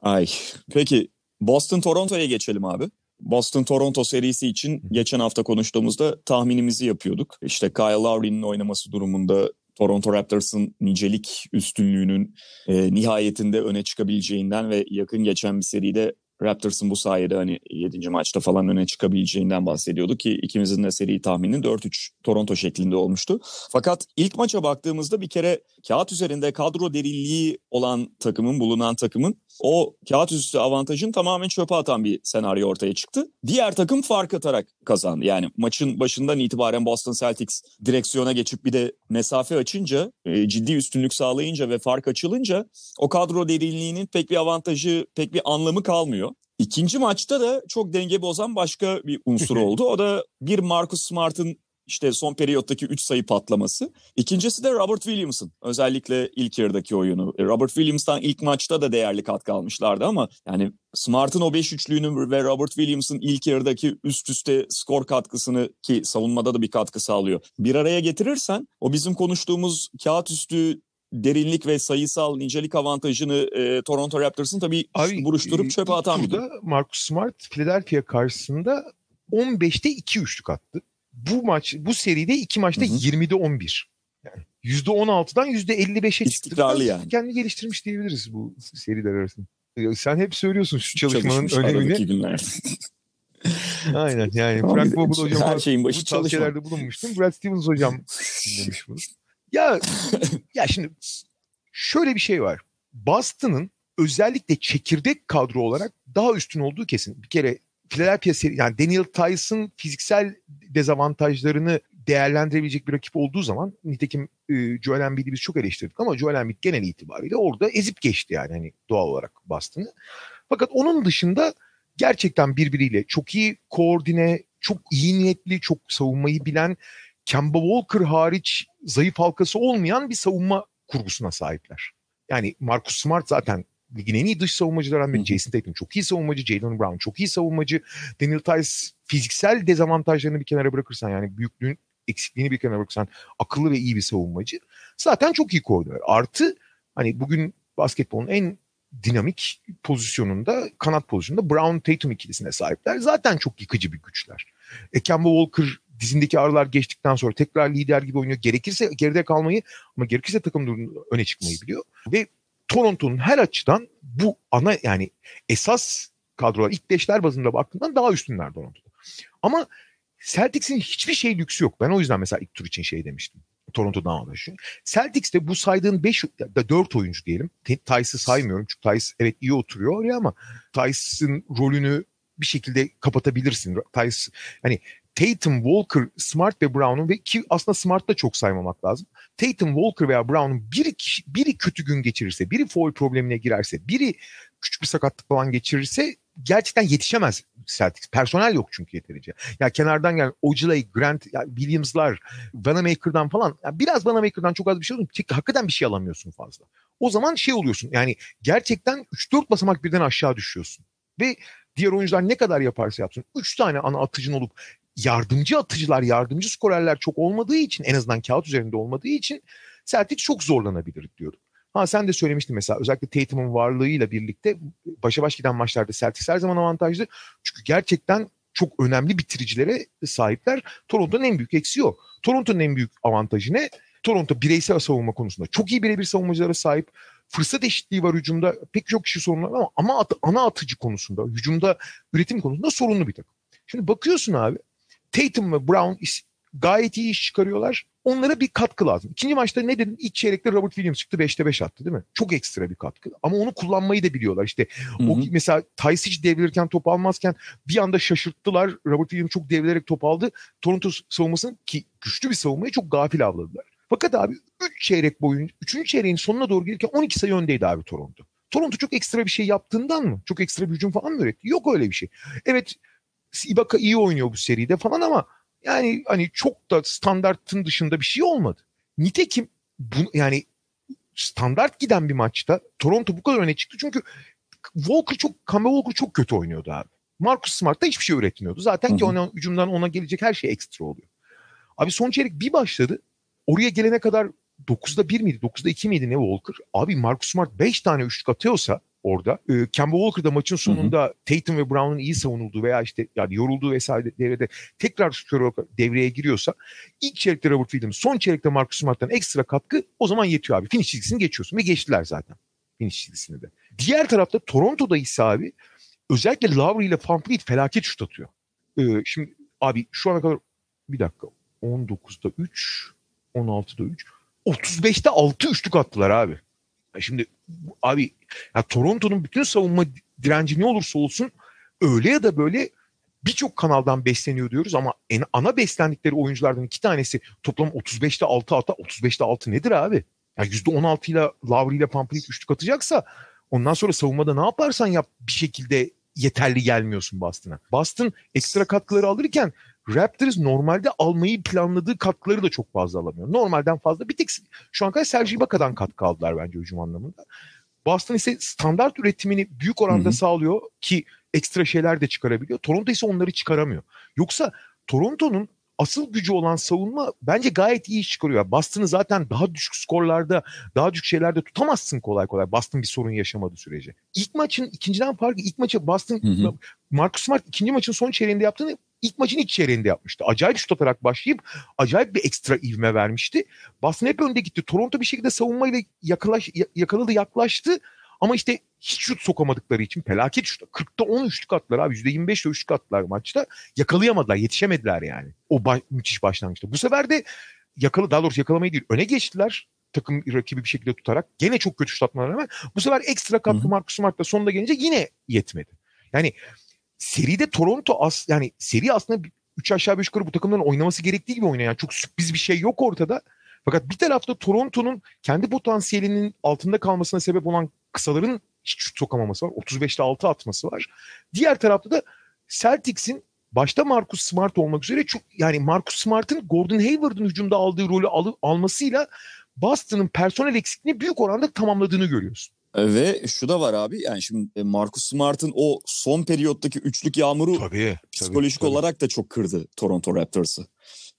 ay. Peki Boston Toronto'ya geçelim abi. Boston-Toronto serisi için geçen hafta konuştuğumuzda tahminimizi yapıyorduk. İşte Kyle Lowry'nin oynaması durumunda Toronto Raptors'ın nicelik üstünlüğünün e, nihayetinde öne çıkabileceğinden ve yakın geçen bir seride Raptors'ın bu sayede hani 7. maçta falan öne çıkabileceğinden bahsediyorduk ki ikimizin de seri tahmini 4-3 Toronto şeklinde olmuştu. Fakat ilk maça baktığımızda bir kere kağıt üzerinde kadro derinliği olan takımın, bulunan takımın o kağıt üstü avantajın tamamen çöpe atan bir senaryo ortaya çıktı. Diğer takım fark atarak kazandı. Yani maçın başından itibaren Boston Celtics direksiyona geçip bir de mesafe açınca, e, ciddi üstünlük sağlayınca ve fark açılınca o kadro derinliğinin pek bir avantajı, pek bir anlamı kalmıyor. İkinci maçta da çok denge bozan başka bir unsur oldu. O da bir Marcus Smart'ın işte son periyottaki 3 sayı patlaması. İkincisi de Robert Williams'ın özellikle ilk yarıdaki oyunu. E, Robert Williams'tan ilk maçta da değerli katkı almışlardı ama yani Smart'ın o 5 üçlüğünü ve Robert Williams'ın ilk yarıdaki üst üste skor katkısını ki savunmada da bir katkı sağlıyor. Bir araya getirirsen o bizim konuştuğumuz kağıt üstü derinlik ve sayısal nicelik avantajını e, Toronto Raptors'ın tabii Abi, buruşturup çöpe atan bir Marcus Smart Philadelphia karşısında 15'te 2 üçlük attı bu maç bu seride iki maçta hı hı. 20'de 11. Yani %16'dan %55'e çıktı. Yani. Kendi geliştirmiş diyebiliriz bu seriler arasında. Sen hep söylüyorsun şu çalışmanın önemini. Aynen yani Frank Vogel hocam her şeyin başı bu tavsiyelerde bulunmuştum. Brad Stevens hocam demiş bunu. Ya, ya şimdi şöyle bir şey var. Boston'ın özellikle çekirdek kadro olarak daha üstün olduğu kesin. Bir kere Philadelphia seri yani Daniel Tyson fiziksel dezavantajlarını değerlendirebilecek bir rakip olduğu zaman nitekim e, Joel Embiid'i biz çok eleştirdik ama Joel Embiid genel itibariyle orada ezip geçti yani hani doğal olarak Boston'ı. Fakat onun dışında gerçekten birbiriyle çok iyi koordine, çok iyi niyetli, çok savunmayı bilen, Kemba Walker hariç zayıf halkası olmayan bir savunma kurgusuna sahipler. Yani Marcus Smart zaten ligin en iyi dış savunmacılarından biri. Jason Tatum çok iyi savunmacı. Jalen Brown çok iyi savunmacı. Daniel Tice fiziksel dezavantajlarını bir kenara bırakırsan yani büyüklüğün eksikliğini bir kenara bırakırsan akıllı ve iyi bir savunmacı. Zaten çok iyi koordinatör. Artı hani bugün basketbolun en dinamik pozisyonunda, kanat pozisyonunda Brown Tatum ikilisine sahipler. Zaten çok yıkıcı bir güçler. E, Kemba Walker dizindeki ağrılar geçtikten sonra tekrar lider gibi oynuyor. Gerekirse geride kalmayı ama gerekirse takım öne çıkmayı biliyor. Ve Toronto'nun her açıdan bu ana yani esas kadrolar ilk beşler bazında baktığından daha üstünler Toronto'da. Ama Celtics'in hiçbir şey lüksü yok. Ben o yüzden mesela ilk tur için şey demiştim. Toronto daha avantajlı. Celtics'te bu saydığın 5 da 4 oyuncu diyelim. Tice'ı saymıyorum çünkü Tice evet iyi oturuyor oraya ama Tice'ın rolünü bir şekilde kapatabilirsin. Tice hani Tatum, Walker, Smart ve Brown'un ve ki aslında Smart'ı da çok saymamak lazım. Tatum, Walker veya Brown'un biri, biri kötü gün geçirirse, biri foul problemine girerse, biri küçük bir sakatlık falan geçirirse gerçekten yetişemez Celtics. Personel yok çünkü yeterince. Ya kenardan gelen Ojale, Grant, ya Williams'lar, Vanamaker'dan falan. Ya biraz Vanamaker'dan çok az bir şey oluyor. Hakikaten bir şey alamıyorsun fazla. O zaman şey oluyorsun yani gerçekten 3-4 basamak birden aşağı düşüyorsun. Ve diğer oyuncular ne kadar yaparsa yapsın 3 tane ana atıcın olup yardımcı atıcılar, yardımcı skorerler çok olmadığı için en azından kağıt üzerinde olmadığı için Celtics çok zorlanabilir diyorum. Ha sen de söylemiştin mesela özellikle Tatum'un varlığıyla birlikte başa baş giden maçlarda Celtics her zaman avantajlı. Çünkü gerçekten çok önemli bitiricilere sahipler. Toronto'nun en büyük eksiği o. Toronto'nun en büyük avantajı ne? Toronto bireysel savunma konusunda çok iyi birebir savunmacılara sahip. Fırsat eşitliği var hücumda. Pek çok kişi sorunlar ama, ama at, ana atıcı konusunda, hücumda üretim konusunda sorunlu bir takım. Şimdi bakıyorsun abi Tatum ve Brown gayet iyi iş çıkarıyorlar. Onlara bir katkı lazım. İkinci maçta ne dedim? İlk çeyrekte Robert Williams çıktı 5'te 5 attı değil mi? Çok ekstra bir katkı. Ama onu kullanmayı da biliyorlar. İşte Hı hı. o mesela hiç devrilirken top almazken bir anda şaşırttılar. Robert Williams çok devrilerek top aldı. Toronto savunmasını ki güçlü bir savunmayı çok gafil avladılar. Fakat abi 3 çeyrek boyunca 3. çeyreğin sonuna doğru gelirken 12 sayı öndeydi abi Toronto. Toronto çok ekstra bir şey yaptığından mı? Çok ekstra bir hücum falan mı üretti? Yok öyle bir şey. Evet Ibaka iyi oynuyor bu seride falan ama yani hani çok da standartın dışında bir şey olmadı. Nitekim bu, yani standart giden bir maçta Toronto bu kadar öne çıktı çünkü Walker çok Kemba Walker çok kötü oynuyordu abi. Marcus Smart da hiçbir şey üretmiyordu. Zaten Hı ki ona hücumdan ona gelecek her şey ekstra oluyor. Abi son çeyrek bir başladı. Oraya gelene kadar 9'da 1 miydi? 9'da 2 miydi ne Walker? Abi Marcus Smart 5 tane üçlük atıyorsa orada. E, Kemba Walker da maçın sonunda Tatum ve Brown'un iyi savunulduğu veya işte yani yorulduğu vesaire devrede tekrar olarak devreye giriyorsa ilk çeyrekte Robert Williams, son çeyrekte Marcus Smart'tan ekstra katkı o zaman yetiyor abi. Finish çizgisini geçiyorsun ve geçtiler zaten. Finish çizgisini de. Diğer tarafta Toronto'da ise abi özellikle Lowry ile VanVleet felaket şut atıyor. E, şimdi abi şu ana kadar bir dakika 19'da 3 16'da 3 35'te 6 üçlük attılar abi. Şimdi abi ya Toronto'nun bütün savunma direnci ne olursa olsun öyle ya da böyle birçok kanaldan besleniyor diyoruz ama en ana beslendikleri oyunculardan iki tanesi toplam 35'te 6 ata 35'te 6 nedir abi? Ya %16 ile Lowry ile Pamphlet üçlük atacaksa ondan sonra savunmada ne yaparsan yap bir şekilde yeterli gelmiyorsun Boston'a. Boston ekstra katkıları alırken Raptors normalde almayı planladığı katkıları da çok fazla alamıyor. Normalden fazla. Bir tek şu an kadar Sergi Ibaka'dan katkı aldılar bence hücum anlamında. Boston ise standart üretimini büyük oranda Hı hı. sağlıyor ki ekstra şeyler de çıkarabiliyor. Toronto ise onları çıkaramıyor. Yoksa Toronto'nun asıl gücü olan savunma bence gayet iyi iş çıkarıyor. Boston'ı zaten daha düşük skorlarda, daha düşük şeylerde tutamazsın kolay kolay. Boston bir sorun yaşamadığı sürece. İlk maçın ikinciden farkı ilk maçı Boston Hı hı. Marcus Smart ikinci maçın son çeyreğinde yaptığını ilk maçın ilk çeyreğinde yapmıştı. Acayip şut atarak başlayıp acayip bir ekstra ivme vermişti. Boston hep önde gitti. Toronto bir şekilde savunmayla yakalaş, yakaladı yaklaştı. Ama işte hiç şut sokamadıkları için felaket şut. 40'ta 10 üçlük attılar abi. %25'te üçlük attılar maçta. Yakalayamadılar, yetişemediler yani. O ba- müthiş başlangıçta. Bu sefer de yakalı, daha doğrusu yakalamayı değil, öne geçtiler takım rakibi bir şekilde tutarak. Gene çok kötü şut atmalarına rağmen bu sefer ekstra katkı Marcus Smart'la sonunda gelince yine yetmedi. Yani seride Toronto as yani seri aslında 3 aşağı 5 yukarı bu takımların oynaması gerektiği gibi oynayan çok sürpriz bir şey yok ortada. Fakat bir tarafta Toronto'nun kendi potansiyelinin altında kalmasına sebep olan kısaların hiç şut sokamaması var. 35'te 6 atması var. Diğer tarafta da Celtics'in başta Marcus Smart olmak üzere çok yani Marcus Smart'ın Gordon Hayward'ın hücumda aldığı rolü al, almasıyla Boston'ın personel eksikliğini büyük oranda tamamladığını görüyorsun. Ve şu da var abi yani şimdi e, Marcus Smart'ın o son periyottaki üçlük yağmuru tabii, psikolojik tabii, olarak da çok kırdı Toronto Raptors'ı.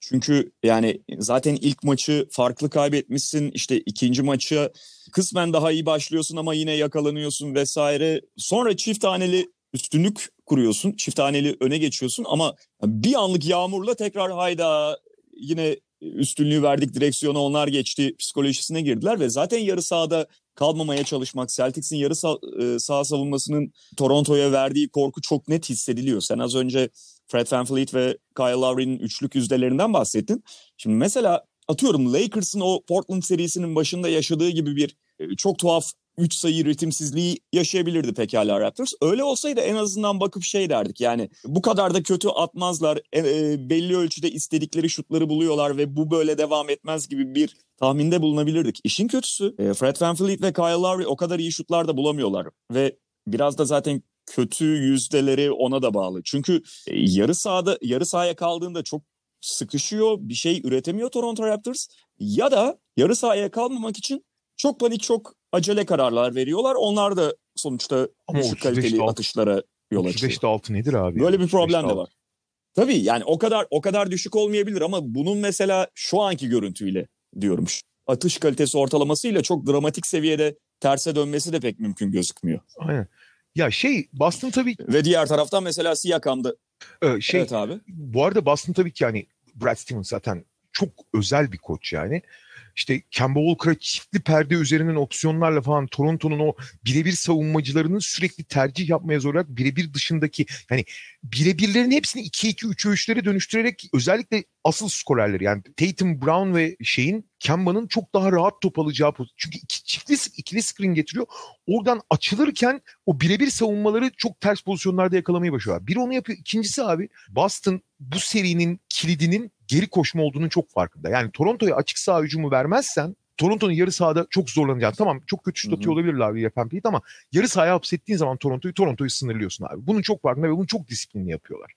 Çünkü yani zaten ilk maçı farklı kaybetmişsin. işte ikinci maçı kısmen daha iyi başlıyorsun ama yine yakalanıyorsun vesaire. Sonra çift taneli üstünlük kuruyorsun. Çift taneli öne geçiyorsun ama bir anlık yağmurla tekrar hayda yine üstünlüğü verdik direksiyona onlar geçti psikolojisine girdiler ve zaten yarı sahada kalmamaya çalışmak Celtics'in yarı sağ, sağ savunmasının Toronto'ya verdiği korku çok net hissediliyor. Sen az önce Fred VanVleet ve Kyle Lowry'nin üçlük yüzdelerinden bahsettin. Şimdi mesela atıyorum Lakers'ın o Portland serisinin başında yaşadığı gibi bir çok tuhaf 3 sayı ritimsizliği yaşayabilirdi pekala Raptors. Öyle olsaydı en azından bakıp şey derdik yani bu kadar da kötü atmazlar. E, e, belli ölçüde istedikleri şutları buluyorlar ve bu böyle devam etmez gibi bir tahminde bulunabilirdik. İşin kötüsü e, Fred VanVleet ve Kyle Lowry o kadar iyi şutlar da bulamıyorlar. Ve biraz da zaten kötü yüzdeleri ona da bağlı. Çünkü e, yarı sahada yarı sahaya kaldığında çok sıkışıyor, bir şey üretemiyor Toronto Raptors ya da yarı sahaya kalmamak için çok panik çok acele kararlar veriyorlar. Onlar da sonuçta Ama düşük kaliteli alt, atışlara yol açıyor. 35'te 6 nedir abi? Böyle bir problem de var. Tabii yani o kadar o kadar düşük olmayabilir ama bunun mesela şu anki görüntüyle diyorum. Atış kalitesi ortalamasıyla çok dramatik seviyede terse dönmesi de pek mümkün gözükmüyor. Aynen. Ya şey Boston tabii ve diğer taraftan mesela Siakam'da ee, şey evet abi. Bu arada Boston tabii ki yani Brad Stevens zaten çok özel bir koç yani işte Kemba Walker'a çiftli perde üzerinden opsiyonlarla falan Toronto'nun o birebir savunmacılarının sürekli tercih yapmaya zorlayarak birebir dışındaki yani birebirlerin hepsini 2-2-3'e 3'lere dönüştürerek özellikle asıl skorerleri yani Tatum, Brown ve şeyin Kemba'nın çok daha rahat top alacağı çünkü iki, çiftli ikili screen getiriyor. Oradan açılırken o birebir savunmaları çok ters pozisyonlarda yakalamayı başarıyor. Bir onu yapıyor. İkincisi abi Boston bu serinin kilidinin geri koşma olduğunun çok farkında. Yani Toronto'ya açık sağ hücumu vermezsen Toronto'nun yarı sahada çok zorlanacağını. Tamam çok kötü şut atıyor olabilirler Fleet ama yarı sahaya hapsettiğin zaman Toronto'yu Toronto'yu sınırlıyorsun abi. Bunun çok farkında ve bunu çok disiplinli yapıyorlar.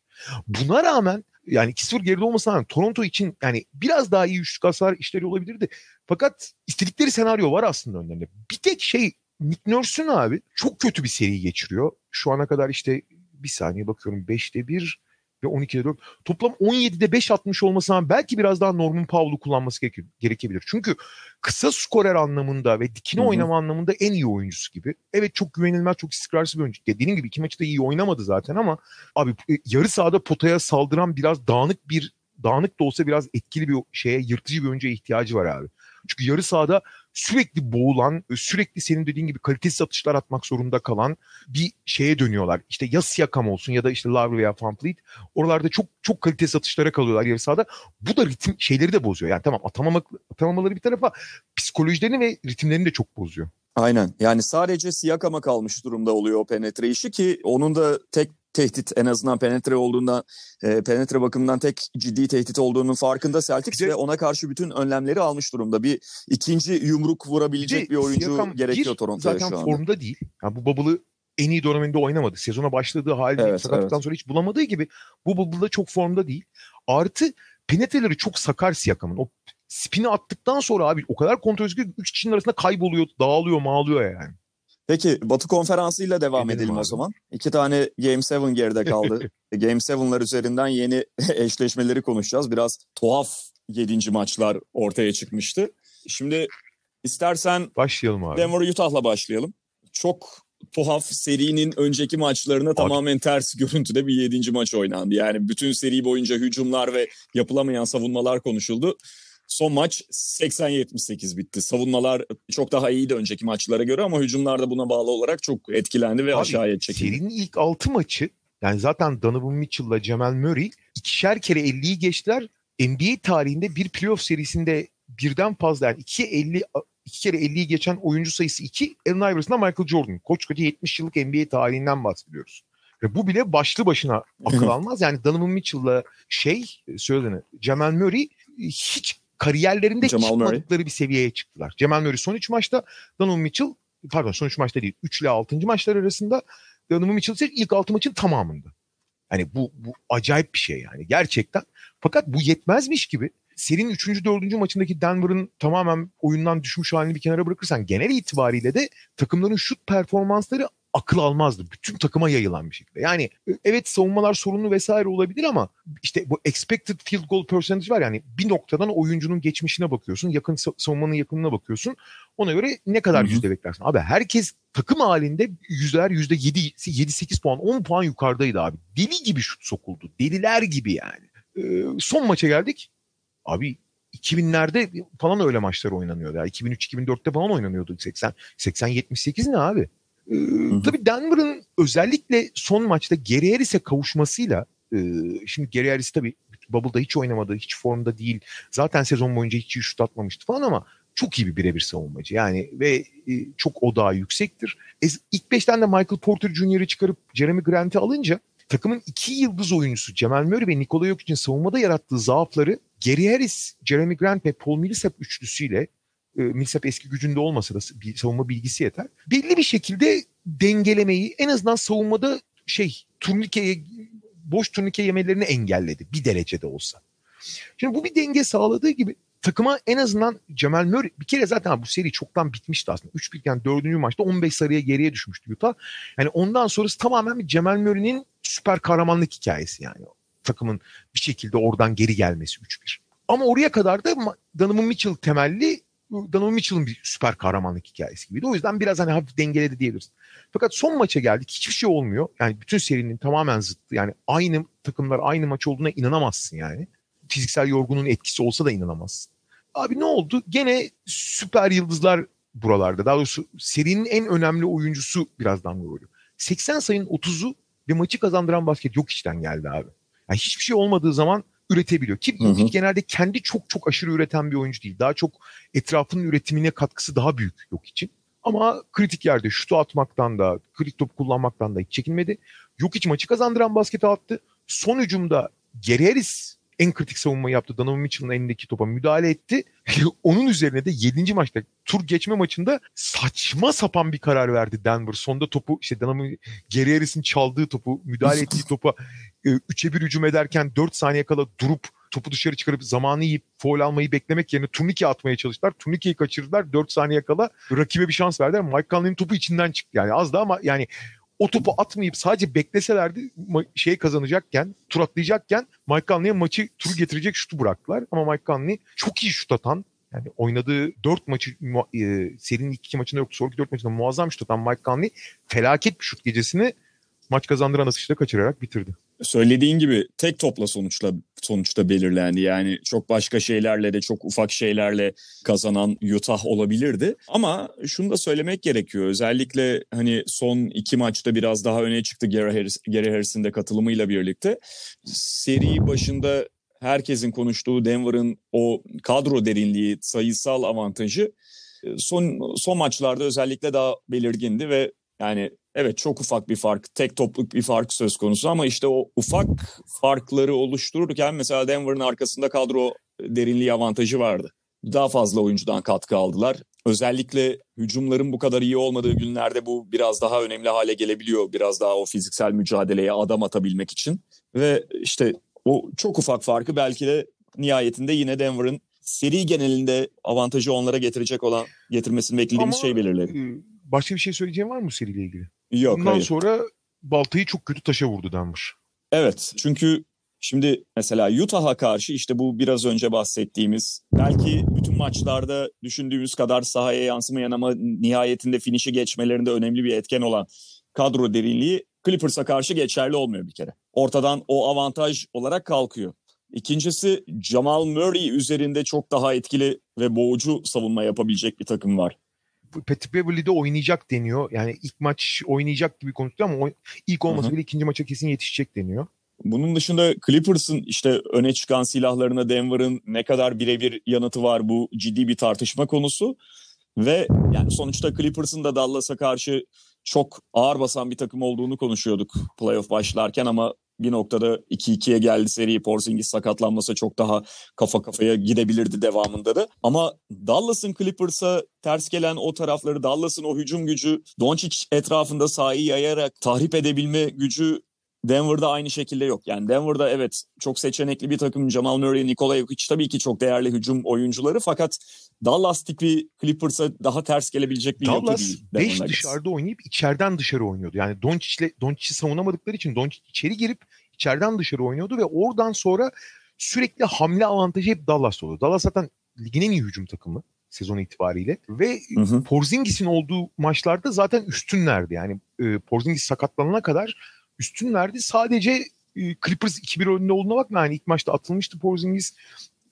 Buna rağmen yani 2-0 geride olmasına rağmen Toronto için yani biraz daha iyi üçlük hasar işleri olabilirdi. Fakat istedikleri senaryo var aslında önlerinde. Bir tek şey Nick Nurse'un abi çok kötü bir seri geçiriyor. Şu ana kadar işte bir saniye bakıyorum 5'te 1 ve 12'de 4. Toplam 17'de 5 atmış olmasına belki biraz daha Norman Powell'u kullanması gerekebilir. Çünkü kısa skorer anlamında ve dikine Hı-hı. oynama anlamında en iyi oyuncusu gibi. Evet çok güvenilmez, çok istikrarsız bir oyuncu. Dediğim gibi iki maçta iyi oynamadı zaten ama abi e, yarı sahada potaya saldıran biraz dağınık bir dağınık da olsa biraz etkili bir şeye, yırtıcı bir oyuncuya ihtiyacı var abi. Çünkü yarı sahada sürekli boğulan, sürekli senin dediğin gibi kalitesiz atışlar atmak zorunda kalan bir şeye dönüyorlar. İşte ya Siakam olsun ya da işte Lowry veya Van Fleet. Oralarda çok çok kalitesiz atışlara kalıyorlar yarı sahada. Bu da ritim şeyleri de bozuyor. Yani tamam atamamak, atamamaları bir tarafa psikolojilerini ve ritimlerini de çok bozuyor. Aynen. Yani sadece Siakam'a kalmış durumda oluyor o penetre işi ki onun da tek tehdit en azından penetre olduğunda e, penetre bakımından tek ciddi tehdit olduğunun farkında Celtics ve ona karşı bütün önlemleri almış durumda. Bir ikinci yumruk vurabilecek bir, bir oyuncu Siakam gerekiyor Toronto'ya şu anda. Zaten formda değil. Yani bu bubble'ı en iyi döneminde oynamadı. Sezona başladığı halde evet, sakatlıktan evet. sonra hiç bulamadığı gibi bu bubble'da çok formda değil. Artı penetreleri çok sakar Siakam'ın. O spini attıktan sonra abi o kadar kontrol ki 3 kişinin arasında kayboluyor, dağılıyor, mağlıyor yani. Peki Batı Konferansı'yla devam edelim, edelim o zaman. İki tane Game 7 geride kaldı. Game 7'lar üzerinden yeni eşleşmeleri konuşacağız. Biraz tuhaf yedinci maçlar ortaya çıkmıştı. Şimdi istersen başlayalım abi. Denver Utah'la başlayalım. Çok tuhaf serinin önceki maçlarına Abi. tamamen ters görüntüde bir yedinci maç oynandı. Yani bütün seri boyunca hücumlar ve yapılamayan savunmalar konuşuldu. Son maç 80-78 bitti. Savunmalar çok daha iyiydi önceki maçlara göre ama hücumlar da buna bağlı olarak çok etkilendi ve Abi, aşağıya çekildi. Serinin ilk 6 maçı yani zaten Donovan Mitchell'la Cemal Murray ikişer kere 50'yi geçtiler. NBA tarihinde bir playoff serisinde birden fazla yani 2 50 iki kere 50'yi geçen oyuncu sayısı 2. Allen Iverson'da Michael Jordan. Koskoca 70 yıllık NBA tarihinden bahsediyoruz. Ve bu bile başlı başına akıl almaz. Yani Donovan Mitchell'la şey söylediğini Jamal Murray hiç kariyerlerinde Jamal çıkmadıkları Murray. bir seviyeye çıktılar. Jamal Murray son 3 maçta, Donovan Mitchell pardon son 3 maçta değil 3 ile 6. maçlar arasında Donovan Mitchell ise ilk 6 maçın tamamında. Hani bu, bu acayip bir şey yani gerçekten. Fakat bu yetmezmiş gibi serinin 3. 4. maçındaki Denver'ın tamamen oyundan düşmüş halini bir kenara bırakırsan genel itibariyle de takımların şut performansları akıl almazdı. Bütün takıma yayılan bir şekilde. Yani evet savunmalar sorunlu vesaire olabilir ama işte bu expected field goal percentage var yani bir noktadan oyuncunun geçmişine bakıyorsun. Yakın savunmanın yakınına bakıyorsun. Ona göre ne kadar Hı-hı. yüzde beklersin. Abi herkes takım halinde yüzler yüzde yedi, yedi sekiz puan, on puan yukarıdaydı abi. Deli gibi şut sokuldu. Deliler gibi yani. Ee, son maça geldik. Abi 2000'lerde falan öyle maçlar oynanıyordu. Yani 2003-2004'te falan oynanıyordu. 80 80-78 ne abi? Tabii Denver'ın özellikle son maçta Gary Harris'e kavuşmasıyla e, şimdi Gary Harris tabii Bubble'da hiç oynamadı, hiç formda değil. Zaten sezon boyunca hiç şut atmamıştı falan ama çok iyi bir birebir savunmacı. Yani ve e, çok odağı yüksektir. E, ilk beşten de Michael Porter Jr.'ı çıkarıp Jeremy Grant'i alınca takımın iki yıldız oyuncusu Cemal Murray ve Nikola Jokic'in savunmada yarattığı zaafları Gary Harris, Jeremy Grant ve Paul Millsap üçlüsüyle e, Millsap eski gücünde olmasa da bir savunma bilgisi yeter. Belli bir şekilde dengelemeyi en azından savunmada şey turnikeye boş turnike yemelerini engelledi bir derecede olsa. Şimdi bu bir denge sağladığı gibi takıma en azından Cemal Murray bir kere zaten bu seri çoktan bitmişti aslında. 3 birken 4. maçta 15 sarıya geriye düşmüştü Utah. Yani ondan sonrası tamamen bir Cemal Murray'nin süper kahramanlık hikayesi yani. Takımın bir şekilde oradan geri gelmesi 3-1. Ama oraya kadar da Donovan Mitchell temelli Donovan Mitchell'ın bir süper kahramanlık hikayesi gibiydi. O yüzden biraz hani hafif dengeledi diyebiliriz. Fakat son maça geldik. Hiçbir şey olmuyor. Yani bütün serinin tamamen zıttı. Yani aynı takımlar aynı maç olduğuna inanamazsın yani. Fiziksel yorgunun etkisi olsa da inanamazsın. Abi ne oldu? Gene süper yıldızlar buralarda. Daha doğrusu serinin en önemli oyuncusu birazdan vuruyor. 80 sayının 30'u ve maçı kazandıran basket yok içten geldi abi. Yani hiçbir şey olmadığı zaman üretebiliyor. Ki hı. genelde kendi çok çok aşırı üreten bir oyuncu değil. Daha çok etrafının üretimine katkısı daha büyük yok için. Ama kritik yerde şutu atmaktan da, kritik top kullanmaktan da hiç çekinmedi. Yok hiç maçı kazandıran basketi attı. Son hücumda Gary Harris en kritik savunmayı yaptı. Donovan Mitchell'ın elindeki topa müdahale etti. Onun üzerine de 7. maçta tur geçme maçında saçma sapan bir karar verdi Denver. Sonda topu işte Donovan Gary Harris'in çaldığı topu, müdahale ettiği topa 3'e 1 hücum ederken 4 saniye kala durup topu dışarı çıkarıp zamanı yiyip foul almayı beklemek yerine turnike atmaya çalıştılar. Turnikeyi kaçırdılar. 4 saniye kala rakibe bir şans verdiler. Mike Conley'nin topu içinden çıktı. Yani az da ama yani o topu atmayıp sadece bekleselerdi şey kazanacakken, tur atlayacakken Mike Conley'e maçı turu getirecek şutu bıraktılar. Ama Mike Conley çok iyi şut atan, yani oynadığı dört maçı e, serinin iki maçında yoktu. Sonraki dört maçında muazzam şut atan Mike Conley felaket bir şut gecesini maç kazandıran asışla kaçırarak bitirdi söylediğin gibi tek topla sonuçla sonuçta belirlendi. Yani çok başka şeylerle de çok ufak şeylerle kazanan Utah olabilirdi. Ama şunu da söylemek gerekiyor. Özellikle hani son iki maçta biraz daha öne çıktı Gary, Harris, Gary Harris'in de katılımıyla birlikte. Seri başında herkesin konuştuğu Denver'ın o kadro derinliği, sayısal avantajı e, son son maçlarda özellikle daha belirgindi ve yani evet çok ufak bir fark, tek topluk bir fark söz konusu ama işte o ufak farkları oluştururken mesela Denver'ın arkasında kadro derinliği avantajı vardı. Daha fazla oyuncudan katkı aldılar. Özellikle hücumların bu kadar iyi olmadığı günlerde bu biraz daha önemli hale gelebiliyor. Biraz daha o fiziksel mücadeleye adam atabilmek için. Ve işte o çok ufak farkı belki de nihayetinde yine Denver'ın seri genelinde avantajı onlara getirecek olan getirmesini beklediğimiz Ama, şey belirledi. Başka bir şey söyleyeceğim var mı seriyle ilgili? Yok Bundan hayır. sonra baltayı çok kötü taşa vurdu Denver. Evet çünkü Şimdi mesela Utah'a karşı işte bu biraz önce bahsettiğimiz belki bütün maçlarda düşündüğümüz kadar sahaya yansımayan ama nihayetinde finişi geçmelerinde önemli bir etken olan kadro derinliği Clippers'a karşı geçerli olmuyor bir kere. Ortadan o avantaj olarak kalkıyor. İkincisi Jamal Murray üzerinde çok daha etkili ve boğucu savunma yapabilecek bir takım var. Patrick Beverly'de oynayacak deniyor. Yani ilk maç oynayacak gibi konuşuluyor ama ilk olmasa bile ikinci maça kesin yetişecek deniyor. Bunun dışında Clippers'ın işte öne çıkan silahlarına Denver'ın ne kadar birebir yanıtı var bu ciddi bir tartışma konusu. Ve yani sonuçta Clippers'ın da Dallas'a karşı çok ağır basan bir takım olduğunu konuşuyorduk playoff başlarken ama bir noktada 2-2'ye geldi seri. Porzingis sakatlanmasa çok daha kafa kafaya gidebilirdi devamında da. Ama Dallas'ın Clippers'a ters gelen o tarafları, Dallas'ın o hücum gücü, Doncic etrafında sahayı yayarak tahrip edebilme gücü Denver'da aynı şekilde yok. Yani Denver'da evet çok seçenekli bir takım Jamal Murray, Nikola Jokic tabii ki çok değerli hücum oyuncuları fakat Dallas tipi Clippers'a daha ters gelebilecek bir Dallas değil. Dallas 5 dışarıda oynayıp içeriden dışarı oynuyordu. Yani Doncic'le Doncic'i savunamadıkları için Doncic içeri girip içeriden dışarı oynuyordu ve oradan sonra sürekli hamle avantajı hep Dallas oldu. Dallas zaten ligin en iyi hücum takımı sezon itibariyle ve hı hı. Porzingis'in olduğu maçlarda zaten üstünlerdi. Yani e, Porzingis sakatlanana kadar üstünlerdi. Sadece e, Clippers 2-1 önünde olduğuna bakma. Yani ilk maçta atılmıştı Porzingis.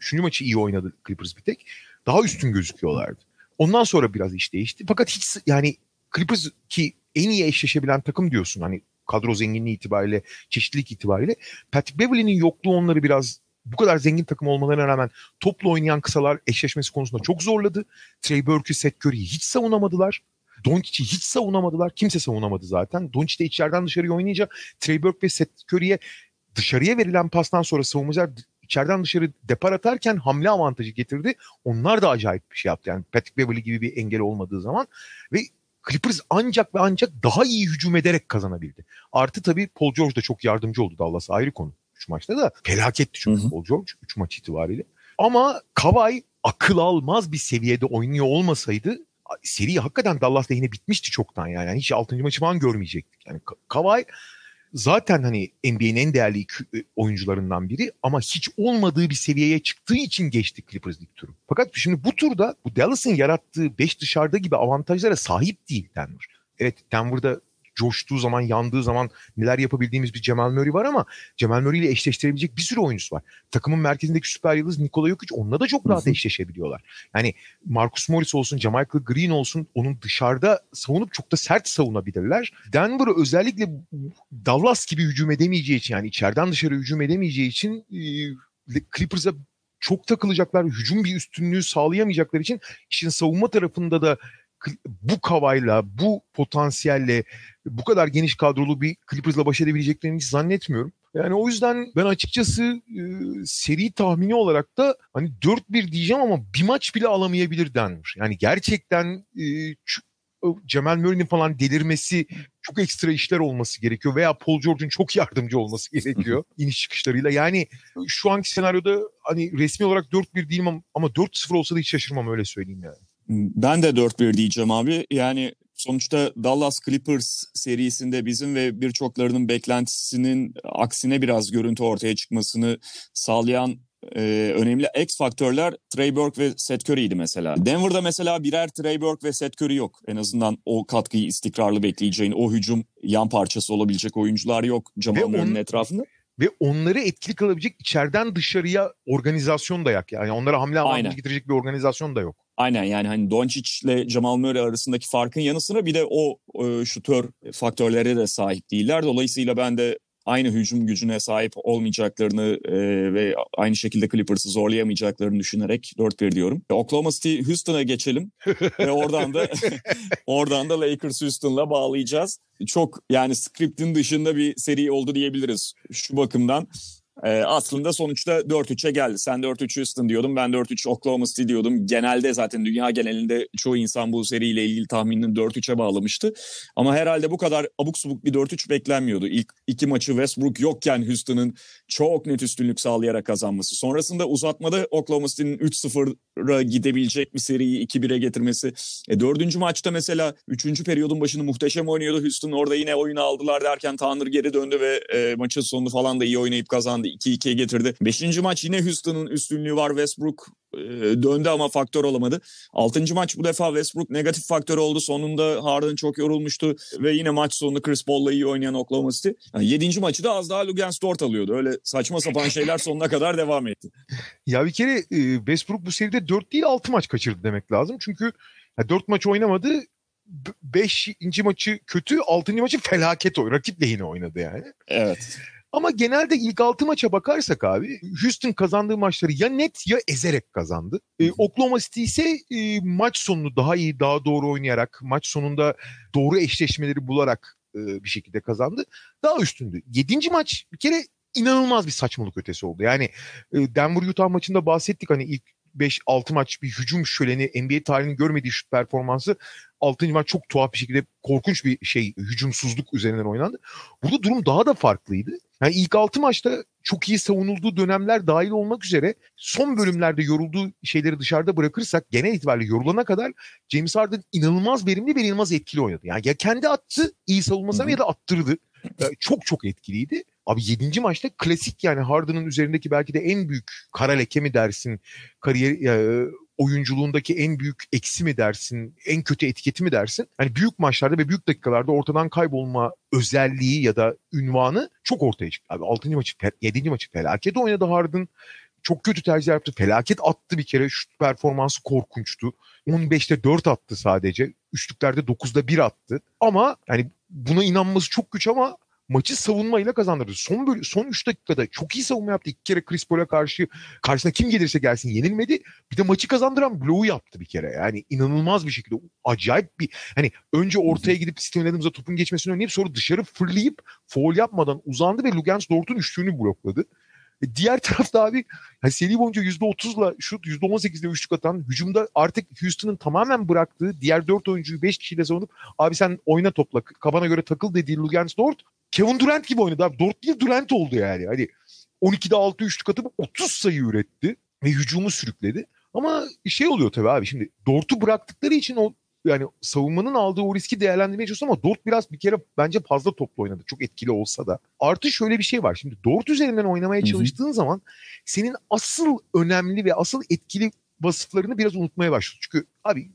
Üçüncü maçı iyi oynadı Clippers bir tek. Daha üstün gözüküyorlardı. Ondan sonra biraz iş değişti. Fakat hiç yani Clippers ki en iyi eşleşebilen takım diyorsun. Hani kadro zenginliği itibariyle, çeşitlilik itibariyle. Patrick Beverly'nin yokluğu onları biraz bu kadar zengin takım olmalarına rağmen toplu oynayan kısalar eşleşmesi konusunda çok zorladı. Trey Burke'ü, Seth Curry'i hiç savunamadılar. Doncic'i hiç savunamadılar. Kimse savunamadı zaten. Doncic de içeriden dışarıya oynayınca Trey Burke ve Seth Curry'e dışarıya verilen pastan sonra savunmacılar içeriden dışarı depar atarken hamle avantajı getirdi. Onlar da acayip bir şey yaptı. Yani Patrick Beverly gibi bir engel olmadığı zaman ve Clippers ancak ve ancak daha iyi hücum ederek kazanabildi. Artı tabii Paul George da çok yardımcı oldu Dallas ayrı konu. 3 maçta da felaketti çünkü hı hı. Paul George 3 maç itibariyle. Ama Kawhi akıl almaz bir seviyede oynuyor olmasaydı seri hakikaten Dallas lehine bitmişti çoktan yani. yani hiç 6. maçı falan görmeyecektik. Yani Kawhi zaten hani NBA'nin en değerli e, oyuncularından biri ama hiç olmadığı bir seviyeye çıktığı için geçti Clippers ilk turu. Fakat şimdi bu turda bu Dallas'ın yarattığı 5 dışarıda gibi avantajlara sahip değil Denver. Evet Denver'da coştuğu zaman, yandığı zaman neler yapabildiğimiz bir Cemal Murray var ama Cemal Murray ile eşleştirebilecek bir sürü oyuncusu var. Takımın merkezindeki süper yıldız Nikola Jokic onunla da çok rahat eşleşebiliyorlar. Yani Marcus Morris olsun, Jamichael Green olsun onun dışarıda savunup çok da sert savunabilirler. Denver'ı özellikle Dallas gibi hücum edemeyeceği için yani içeriden dışarı hücum edemeyeceği için e, Clippers'a çok takılacaklar. Hücum bir üstünlüğü sağlayamayacakları için işin savunma tarafında da bu kavayla, bu potansiyelle bu kadar geniş kadrolu bir Clippers'la baş edebileceklerini hiç zannetmiyorum. Yani o yüzden ben açıkçası e, seri tahmini olarak da hani 4-1 diyeceğim ama bir maç bile alamayabilir Denver. Yani gerçekten e, Cemal Murray'nin falan delirmesi çok ekstra işler olması gerekiyor veya Paul George'un çok yardımcı olması gerekiyor iniş çıkışlarıyla. Yani şu anki senaryoda hani resmi olarak 4-1 değilim ama 4-0 olsa da hiç şaşırmam öyle söyleyeyim yani. Ben de 4-1 diyeceğim abi. Yani sonuçta Dallas Clippers serisinde bizim ve birçoklarının beklentisinin aksine biraz görüntü ortaya çıkmasını sağlayan e, önemli X faktörler Trey Burke ve Seth Curry'ydi mesela. Denver'da mesela birer Trey Burke ve Seth Curry yok. En azından o katkıyı istikrarlı bekleyeceğin, o hücum yan parçası olabilecek oyuncular yok Jamal Murray'nin etrafında ve onları etkili kalabilecek içeriden dışarıya organizasyon da yok. Yani onlara hamle avantajı getirecek bir organizasyon da yok. Aynen yani hani Doncic ile Jamal Murray arasındaki farkın yanı sıra bir de o e, şutör faktörlere de sahip değiller. Dolayısıyla ben de aynı hücum gücüne sahip olmayacaklarını e, ve aynı şekilde Clippers'ı zorlayamayacaklarını düşünerek 4-1 diyorum. Oklahoma City Houston'a geçelim ve oradan da oradan da Lakers Houston'la bağlayacağız. Çok yani script'in dışında bir seri oldu diyebiliriz şu bakımdan. Ee, aslında sonuçta 4-3'e geldi. Sen 4-3 Houston diyordun, ben 4-3 Oklahoma City diyordum. Genelde zaten dünya genelinde çoğu insan bu seriyle ilgili tahminini 4-3'e bağlamıştı. Ama herhalde bu kadar abuk subuk bir 4-3 beklenmiyordu. İlk iki maçı Westbrook yokken Houston'ın çok net üstünlük sağlayarak kazanması. Sonrasında uzatmada Oklahoma City'nin 3-0'a gidebilecek bir seriyi 2-1'e getirmesi. E, dördüncü maçta mesela üçüncü periyodun başını muhteşem oynuyordu Houston. Orada yine oyunu aldılar derken Tanrı geri döndü ve e, maçın sonunu falan da iyi oynayıp kazandı kazandı. 2-2'ye getirdi. Beşinci maç yine Houston'ın üstünlüğü var. Westbrook e, döndü ama faktör olamadı. Altıncı maç bu defa Westbrook negatif faktör oldu. Sonunda Harden çok yorulmuştu ve yine maç sonunda Chris Paul'la iyi oynayan Oklahoma City. Yani yedinci maçı da az daha Lugens Dort alıyordu. Öyle saçma sapan şeyler sonuna kadar devam etti. Ya bir kere e, Westbrook bu seride 4 değil 6 maç kaçırdı demek lazım. Çünkü 4 maç oynamadı. 5. maçı kötü, 6. maçı felaket oynadı. Rakip lehine oynadı yani. Evet. Ama genelde ilk 6 maça bakarsak abi Houston kazandığı maçları ya net ya ezerek kazandı. Ee, Oklahoma City ise e, maç sonunu daha iyi, daha doğru oynayarak, maç sonunda doğru eşleşmeleri bularak e, bir şekilde kazandı. Daha üstündü. 7. maç bir kere inanılmaz bir saçmalık ötesi oldu. Yani e, Denver Utah maçında bahsettik hani ilk 5-6 maç bir hücum şöleni NBA tarihinin görmediği şut performansı 6. maç çok tuhaf bir şekilde korkunç bir şey hücumsuzluk üzerinden oynandı. Burada durum daha da farklıydı. Yani ilk 6 maçta çok iyi savunulduğu dönemler dahil olmak üzere son bölümlerde yorulduğu şeyleri dışarıda bırakırsak genel itibariyle yorulana kadar James Harden inanılmaz verimli ve inanılmaz etkili oynadı. Yani ya kendi attı iyi savunmasam ya da attırdı. Yani çok çok etkiliydi. Abi 7. maçta klasik yani Harden'ın üzerindeki belki de en büyük kara leke mi dersin, kariyer e, oyunculuğundaki en büyük eksi mi dersin, en kötü etiketi mi dersin? Hani büyük maçlarda ve büyük dakikalarda ortadan kaybolma özelliği ya da ünvanı çok ortaya çıktı. Abi 6. maçı, 7. maçı felaket oynadı Harden. Çok kötü tercih yaptı. Felaket attı bir kere. Şut performansı korkunçtu. 15'te 4 attı sadece. Üçlüklerde 9'da 1 attı. Ama yani buna inanması çok güç ama maçı savunmayla kazandırdı. Son bölü, son 3 dakikada çok iyi savunma yaptı. İki kere Chris Paul'a karşı karşısına kim gelirse gelsin yenilmedi. Bir de maçı kazandıran bloğu yaptı bir kere. Yani inanılmaz bir şekilde acayip bir hani önce ortaya gidip Steven Adams'a topun geçmesini önleyip sonra dışarı fırlayıp foul yapmadan uzandı ve Lugens Dort'un üçlüğünü blokladı. E, diğer tarafta abi yani seri boyunca %30'la şut %18'le üçlük atan hücumda artık Houston'ın tamamen bıraktığı diğer 4 oyuncuyu 5 kişiyle savunup abi sen oyna topla kafana göre takıl dediği Lugens Dort Kevin Durant gibi oynadı abi. Dort değil Durant oldu yani. Hani 12'de 6 üçlük atıp 30 sayı üretti ve hücumu sürükledi. Ama şey oluyor tabii abi şimdi Dort'u bıraktıkları için o yani savunmanın aldığı o riski değerlendirmeye çalışıyor ama Dort biraz bir kere bence fazla toplu oynadı. Çok etkili olsa da. Artı şöyle bir şey var. Şimdi Dort üzerinden oynamaya çalıştığın Hı-hı. zaman senin asıl önemli ve asıl etkili vasıflarını biraz unutmaya başlıyorsun. Çünkü abi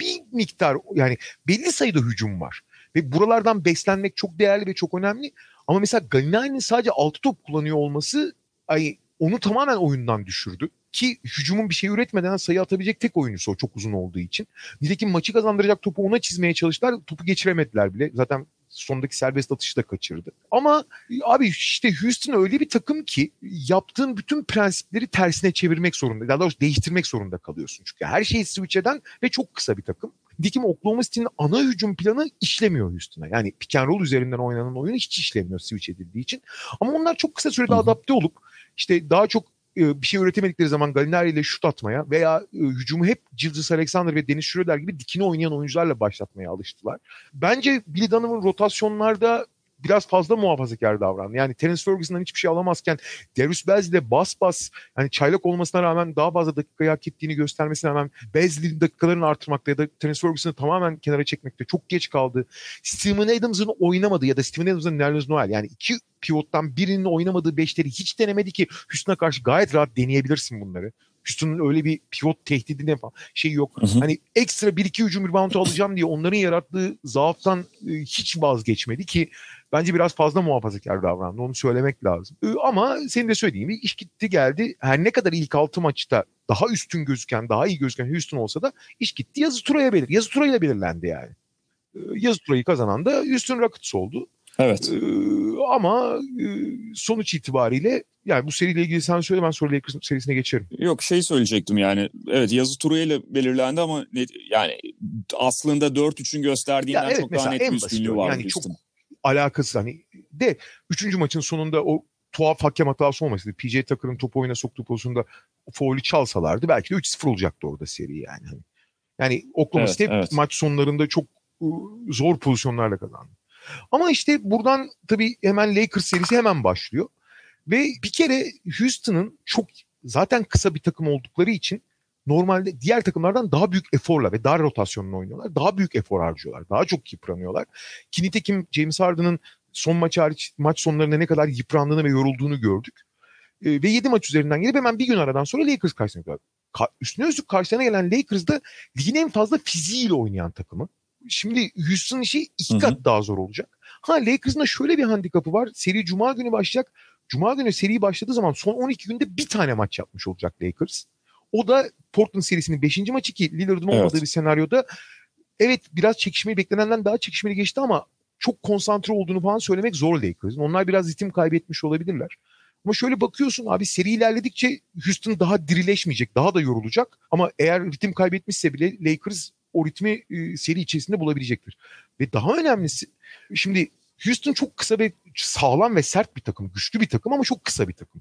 bir miktar yani belli sayıda hücum var. Ve buralardan beslenmek çok değerli ve çok önemli. Ama mesela Galinari'nin sadece 6 top kullanıyor olması ay, onu tamamen oyundan düşürdü. Ki hücumun bir şey üretmeden sayı atabilecek tek oyuncusu o çok uzun olduğu için. Nitekim maçı kazandıracak topu ona çizmeye çalıştılar. Topu geçiremediler bile. Zaten sondaki serbest atışı da kaçırdı. Ama abi işte Houston öyle bir takım ki yaptığın bütün prensipleri tersine çevirmek zorunda. Daha doğrusu değiştirmek zorunda kalıyorsun. Çünkü her şeyi switch eden ve çok kısa bir takım. Dikim Oklahoma City'nin ana hücum planı işlemiyor üstüne. Yani pick and roll üzerinden oynanan oyun hiç işlemiyor switch edildiği için. Ama onlar çok kısa sürede adapte olup işte daha çok e, bir şey üretemedikleri zaman Galinari ile şut atmaya veya e, hücumu hep Gilgis Alexander ve Deniz Schroeder gibi dikine oynayan oyuncularla başlatmaya alıştılar. Bence Billy Donovan rotasyonlarda biraz fazla muhafazakar davrandı. Yani Terence Ferguson'dan hiçbir şey alamazken Darius Bazley'de bas bas yani çaylak olmasına rağmen daha fazla dakikayı hak ettiğini göstermesine rağmen Bazley'in dakikalarını artırmakta ya da Terence Ferguson'ı tamamen kenara çekmekte çok geç kaldı. Steven Adams'ın oynamadığı ya da Steven Adams'ın Nerlens Noel yani iki pivottan birinin oynamadığı beşleri hiç denemedi ki Houston'a karşı gayet rahat deneyebilirsin bunları. Houston'un öyle bir pivot tehdidine falan şey yok. Hı hı. Hani ekstra bir iki hücum reboundu alacağım diye onların yarattığı zaaftan e, hiç vazgeçmedi ki bence biraz fazla muhafazakar davrandı. Onu söylemek lazım. Ama senin de söylediğin gibi iş gitti geldi. Her ne kadar ilk altı maçta daha üstün gözüken, daha iyi gözüken Houston olsa da iş gitti yazı turaya belir. Yazı turayla belirlendi yani. Yazı turayı kazanan da Houston Rockets oldu. Evet. Ee, ama e, sonuç itibariyle yani bu seriyle ilgili sen söyle ben sonra Lakers serisine geçerim. Yok şey söyleyecektim yani evet yazı turu ile belirlendi ama ne, yani aslında 4-3'ün gösterdiğinden evet, çok daha net bir üstünlüğü var. Yani çok alakası hani de 3. maçın sonunda o tuhaf hakem hatası olmasaydı PJ Tucker'ın topu oyuna soktuğu pozisyonda faulü çalsalardı belki de 3-0 olacaktı orada seri yani. Hani, yani Oklahoma evet, State evet. maç sonlarında çok zor pozisyonlarla kazandı. Ama işte buradan tabii hemen Lakers serisi hemen başlıyor. Ve bir kere Houston'ın çok zaten kısa bir takım oldukları için normalde diğer takımlardan daha büyük eforla ve dar rotasyonla oynuyorlar. Daha büyük efor harcıyorlar. Daha çok yıpranıyorlar. Ki nitekim James Harden'ın son maç hariç maç sonlarında ne kadar yıprandığını ve yorulduğunu gördük. E, ve 7 maç üzerinden gelip hemen bir gün aradan sonra Lakers karşısına geliyor. Ka- üstüne üstlük karşılarına gelen Lakers da ligin en fazla fiziğiyle oynayan takımı. Şimdi Houston işi iki kat daha zor olacak. Ha Lakers'ın da şöyle bir handikapı var. Seri Cuma günü başlayacak. Cuma günü seri başladığı zaman son 12 günde bir tane maç yapmış olacak Lakers. O da Portland serisinin 5. maçı ki Lillard'ın Evet. olmadığı bir senaryoda evet biraz çekişmeli beklenenden daha çekişmeli geçti ama çok konsantre olduğunu falan söylemek zor Lakers'ın. Onlar biraz ritim kaybetmiş olabilirler. Ama şöyle bakıyorsun abi seri ilerledikçe Houston daha dirileşmeyecek, daha da yorulacak. Ama eğer ritim kaybetmişse bile Lakers o ritmi e, seri içerisinde bulabilecektir. Ve daha önemlisi şimdi Houston çok kısa ve sağlam ve sert bir takım, güçlü bir takım ama çok kısa bir takım.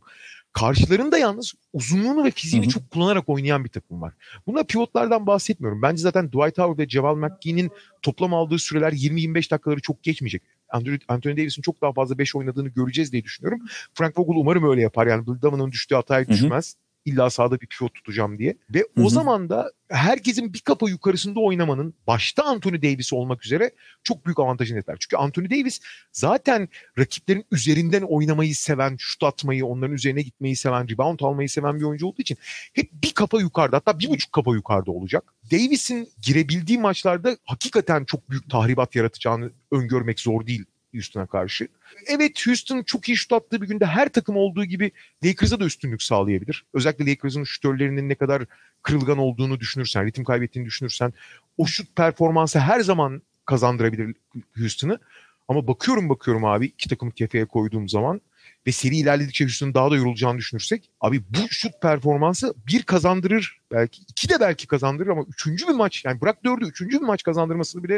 Karşılarında yalnız uzunluğunu ve fiziğini Hı hı. çok kullanarak oynayan bir takım var. Bunda pivotlardan bahsetmiyorum. Bence zaten Dwight Howard ve Javal McGee'nin toplam aldığı süreler 20-25 dakikaları çok geçmeyecek. Anthony, Anthony Davis'in çok daha fazla 5 oynadığını göreceğiz diye düşünüyorum. Frank Vogel umarım öyle yapar. Yani Damon'un düştüğü hataya düşmez. İlla sahada bir pivot tutacağım diye. Ve o hı. zaman da herkesin bir kafa yukarısında oynamanın başta Anthony Davis olmak üzere çok büyük avantajını yeter. Çünkü Anthony Davis zaten rakiplerin üzerinden oynamayı seven, şut atmayı, onların üzerine gitmeyi seven, rebound almayı seven bir oyuncu olduğu için hep bir kafa yukarıda hatta bir buçuk kafa yukarıda olacak. Davis'in girebildiği maçlarda hakikaten çok büyük tahribat yaratacağını öngörmek zor değil Houston'a karşı. Evet Houston çok iyi şut attığı bir günde her takım olduğu gibi Lakers'a da üstünlük sağlayabilir. Özellikle Lakers'ın şutörlerinin ne kadar kırılgan olduğunu düşünürsen, ritim kaybettiğini düşünürsen o şut performansı her zaman kazandırabilir Houston'ı. Ama bakıyorum bakıyorum abi iki takımı kefeye koyduğum zaman ve seri ilerledikçe Houston'ın daha da yorulacağını düşünürsek abi bu şut performansı bir kazandırır belki iki de belki kazandırır ama üçüncü bir maç yani bırak dördü üçüncü bir maç kazandırmasını bile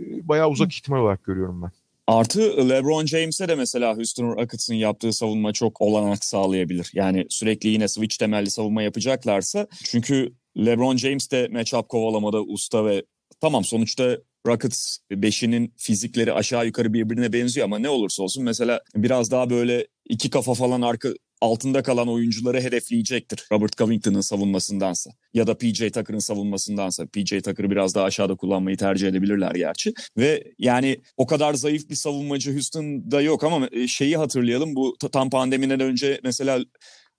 e, bayağı uzak ihtimal olarak görüyorum ben. Artı LeBron James'e de mesela Houston Rockets'ın yaptığı savunma çok olanak sağlayabilir. Yani sürekli yine switch temelli savunma yapacaklarsa. Çünkü LeBron James de matchup kovalamada usta ve tamam sonuçta Rockets beşinin fizikleri aşağı yukarı birbirine benziyor ama ne olursa olsun mesela biraz daha böyle iki kafa falan arka altında kalan oyuncuları hedefleyecektir. Robert Covington'ın savunmasındansa ya da PJ Tucker'ın savunmasındansa. PJ Tucker'ı biraz daha aşağıda kullanmayı tercih edebilirler gerçi. Ve yani o kadar zayıf bir savunmacı Houston'da yok ama e, şeyi hatırlayalım. Bu ta- tam pandemiden önce mesela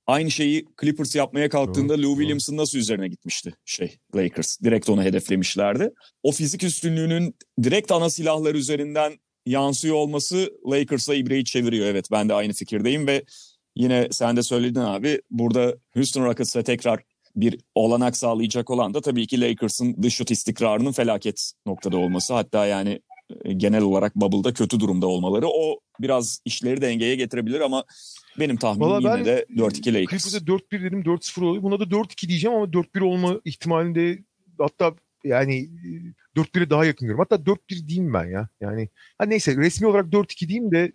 aynı şeyi Clippers yapmaya kalktığında Doğru, Lou. Williams'ın nasıl üzerine gitmişti şey Lakers. Direkt onu hedeflemişlerdi. O fizik üstünlüğünün direkt ana silahlar üzerinden yansıyor olması Lakers'a ibreyi çeviriyor. Evet ben de aynı fikirdeyim ve yine sen de söyledin abi burada Houston Rockets'a tekrar bir olanak sağlayacak olan da tabii ki Lakers'ın dış şut istikrarının felaket noktada olması. Hatta yani e, genel olarak bubble'da kötü durumda olmaları o biraz işleri dengeye getirebilir ama benim tahminim Valla yine de 4-2 Lakers. Clippers'e 4-1 dedim 4-0 oluyor. Buna da 4-2 diyeceğim ama 4-1 olma ihtimalinde hatta yani e, 4-1'e daha yakın görüyorum. Hatta 4-1 diyeyim ben ya. Yani ha neyse resmi olarak 4-2 diyeyim de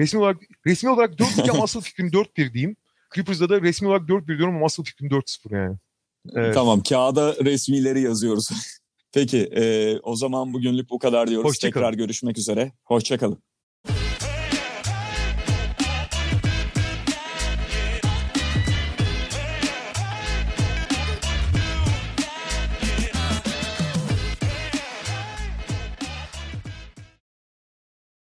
resmi olarak resmi olarak 4-2 ama asıl fikrim 4-1 diyeyim. Clippers'da da resmi olarak 4-1 diyorum ama asıl fikrim 4-0 yani. Evet. Tamam kağıda resmileri yazıyoruz. Peki e, o zaman bugünlük bu kadar diyoruz. Hoşça kalın. Tekrar görüşmek üzere. Hoşçakalın.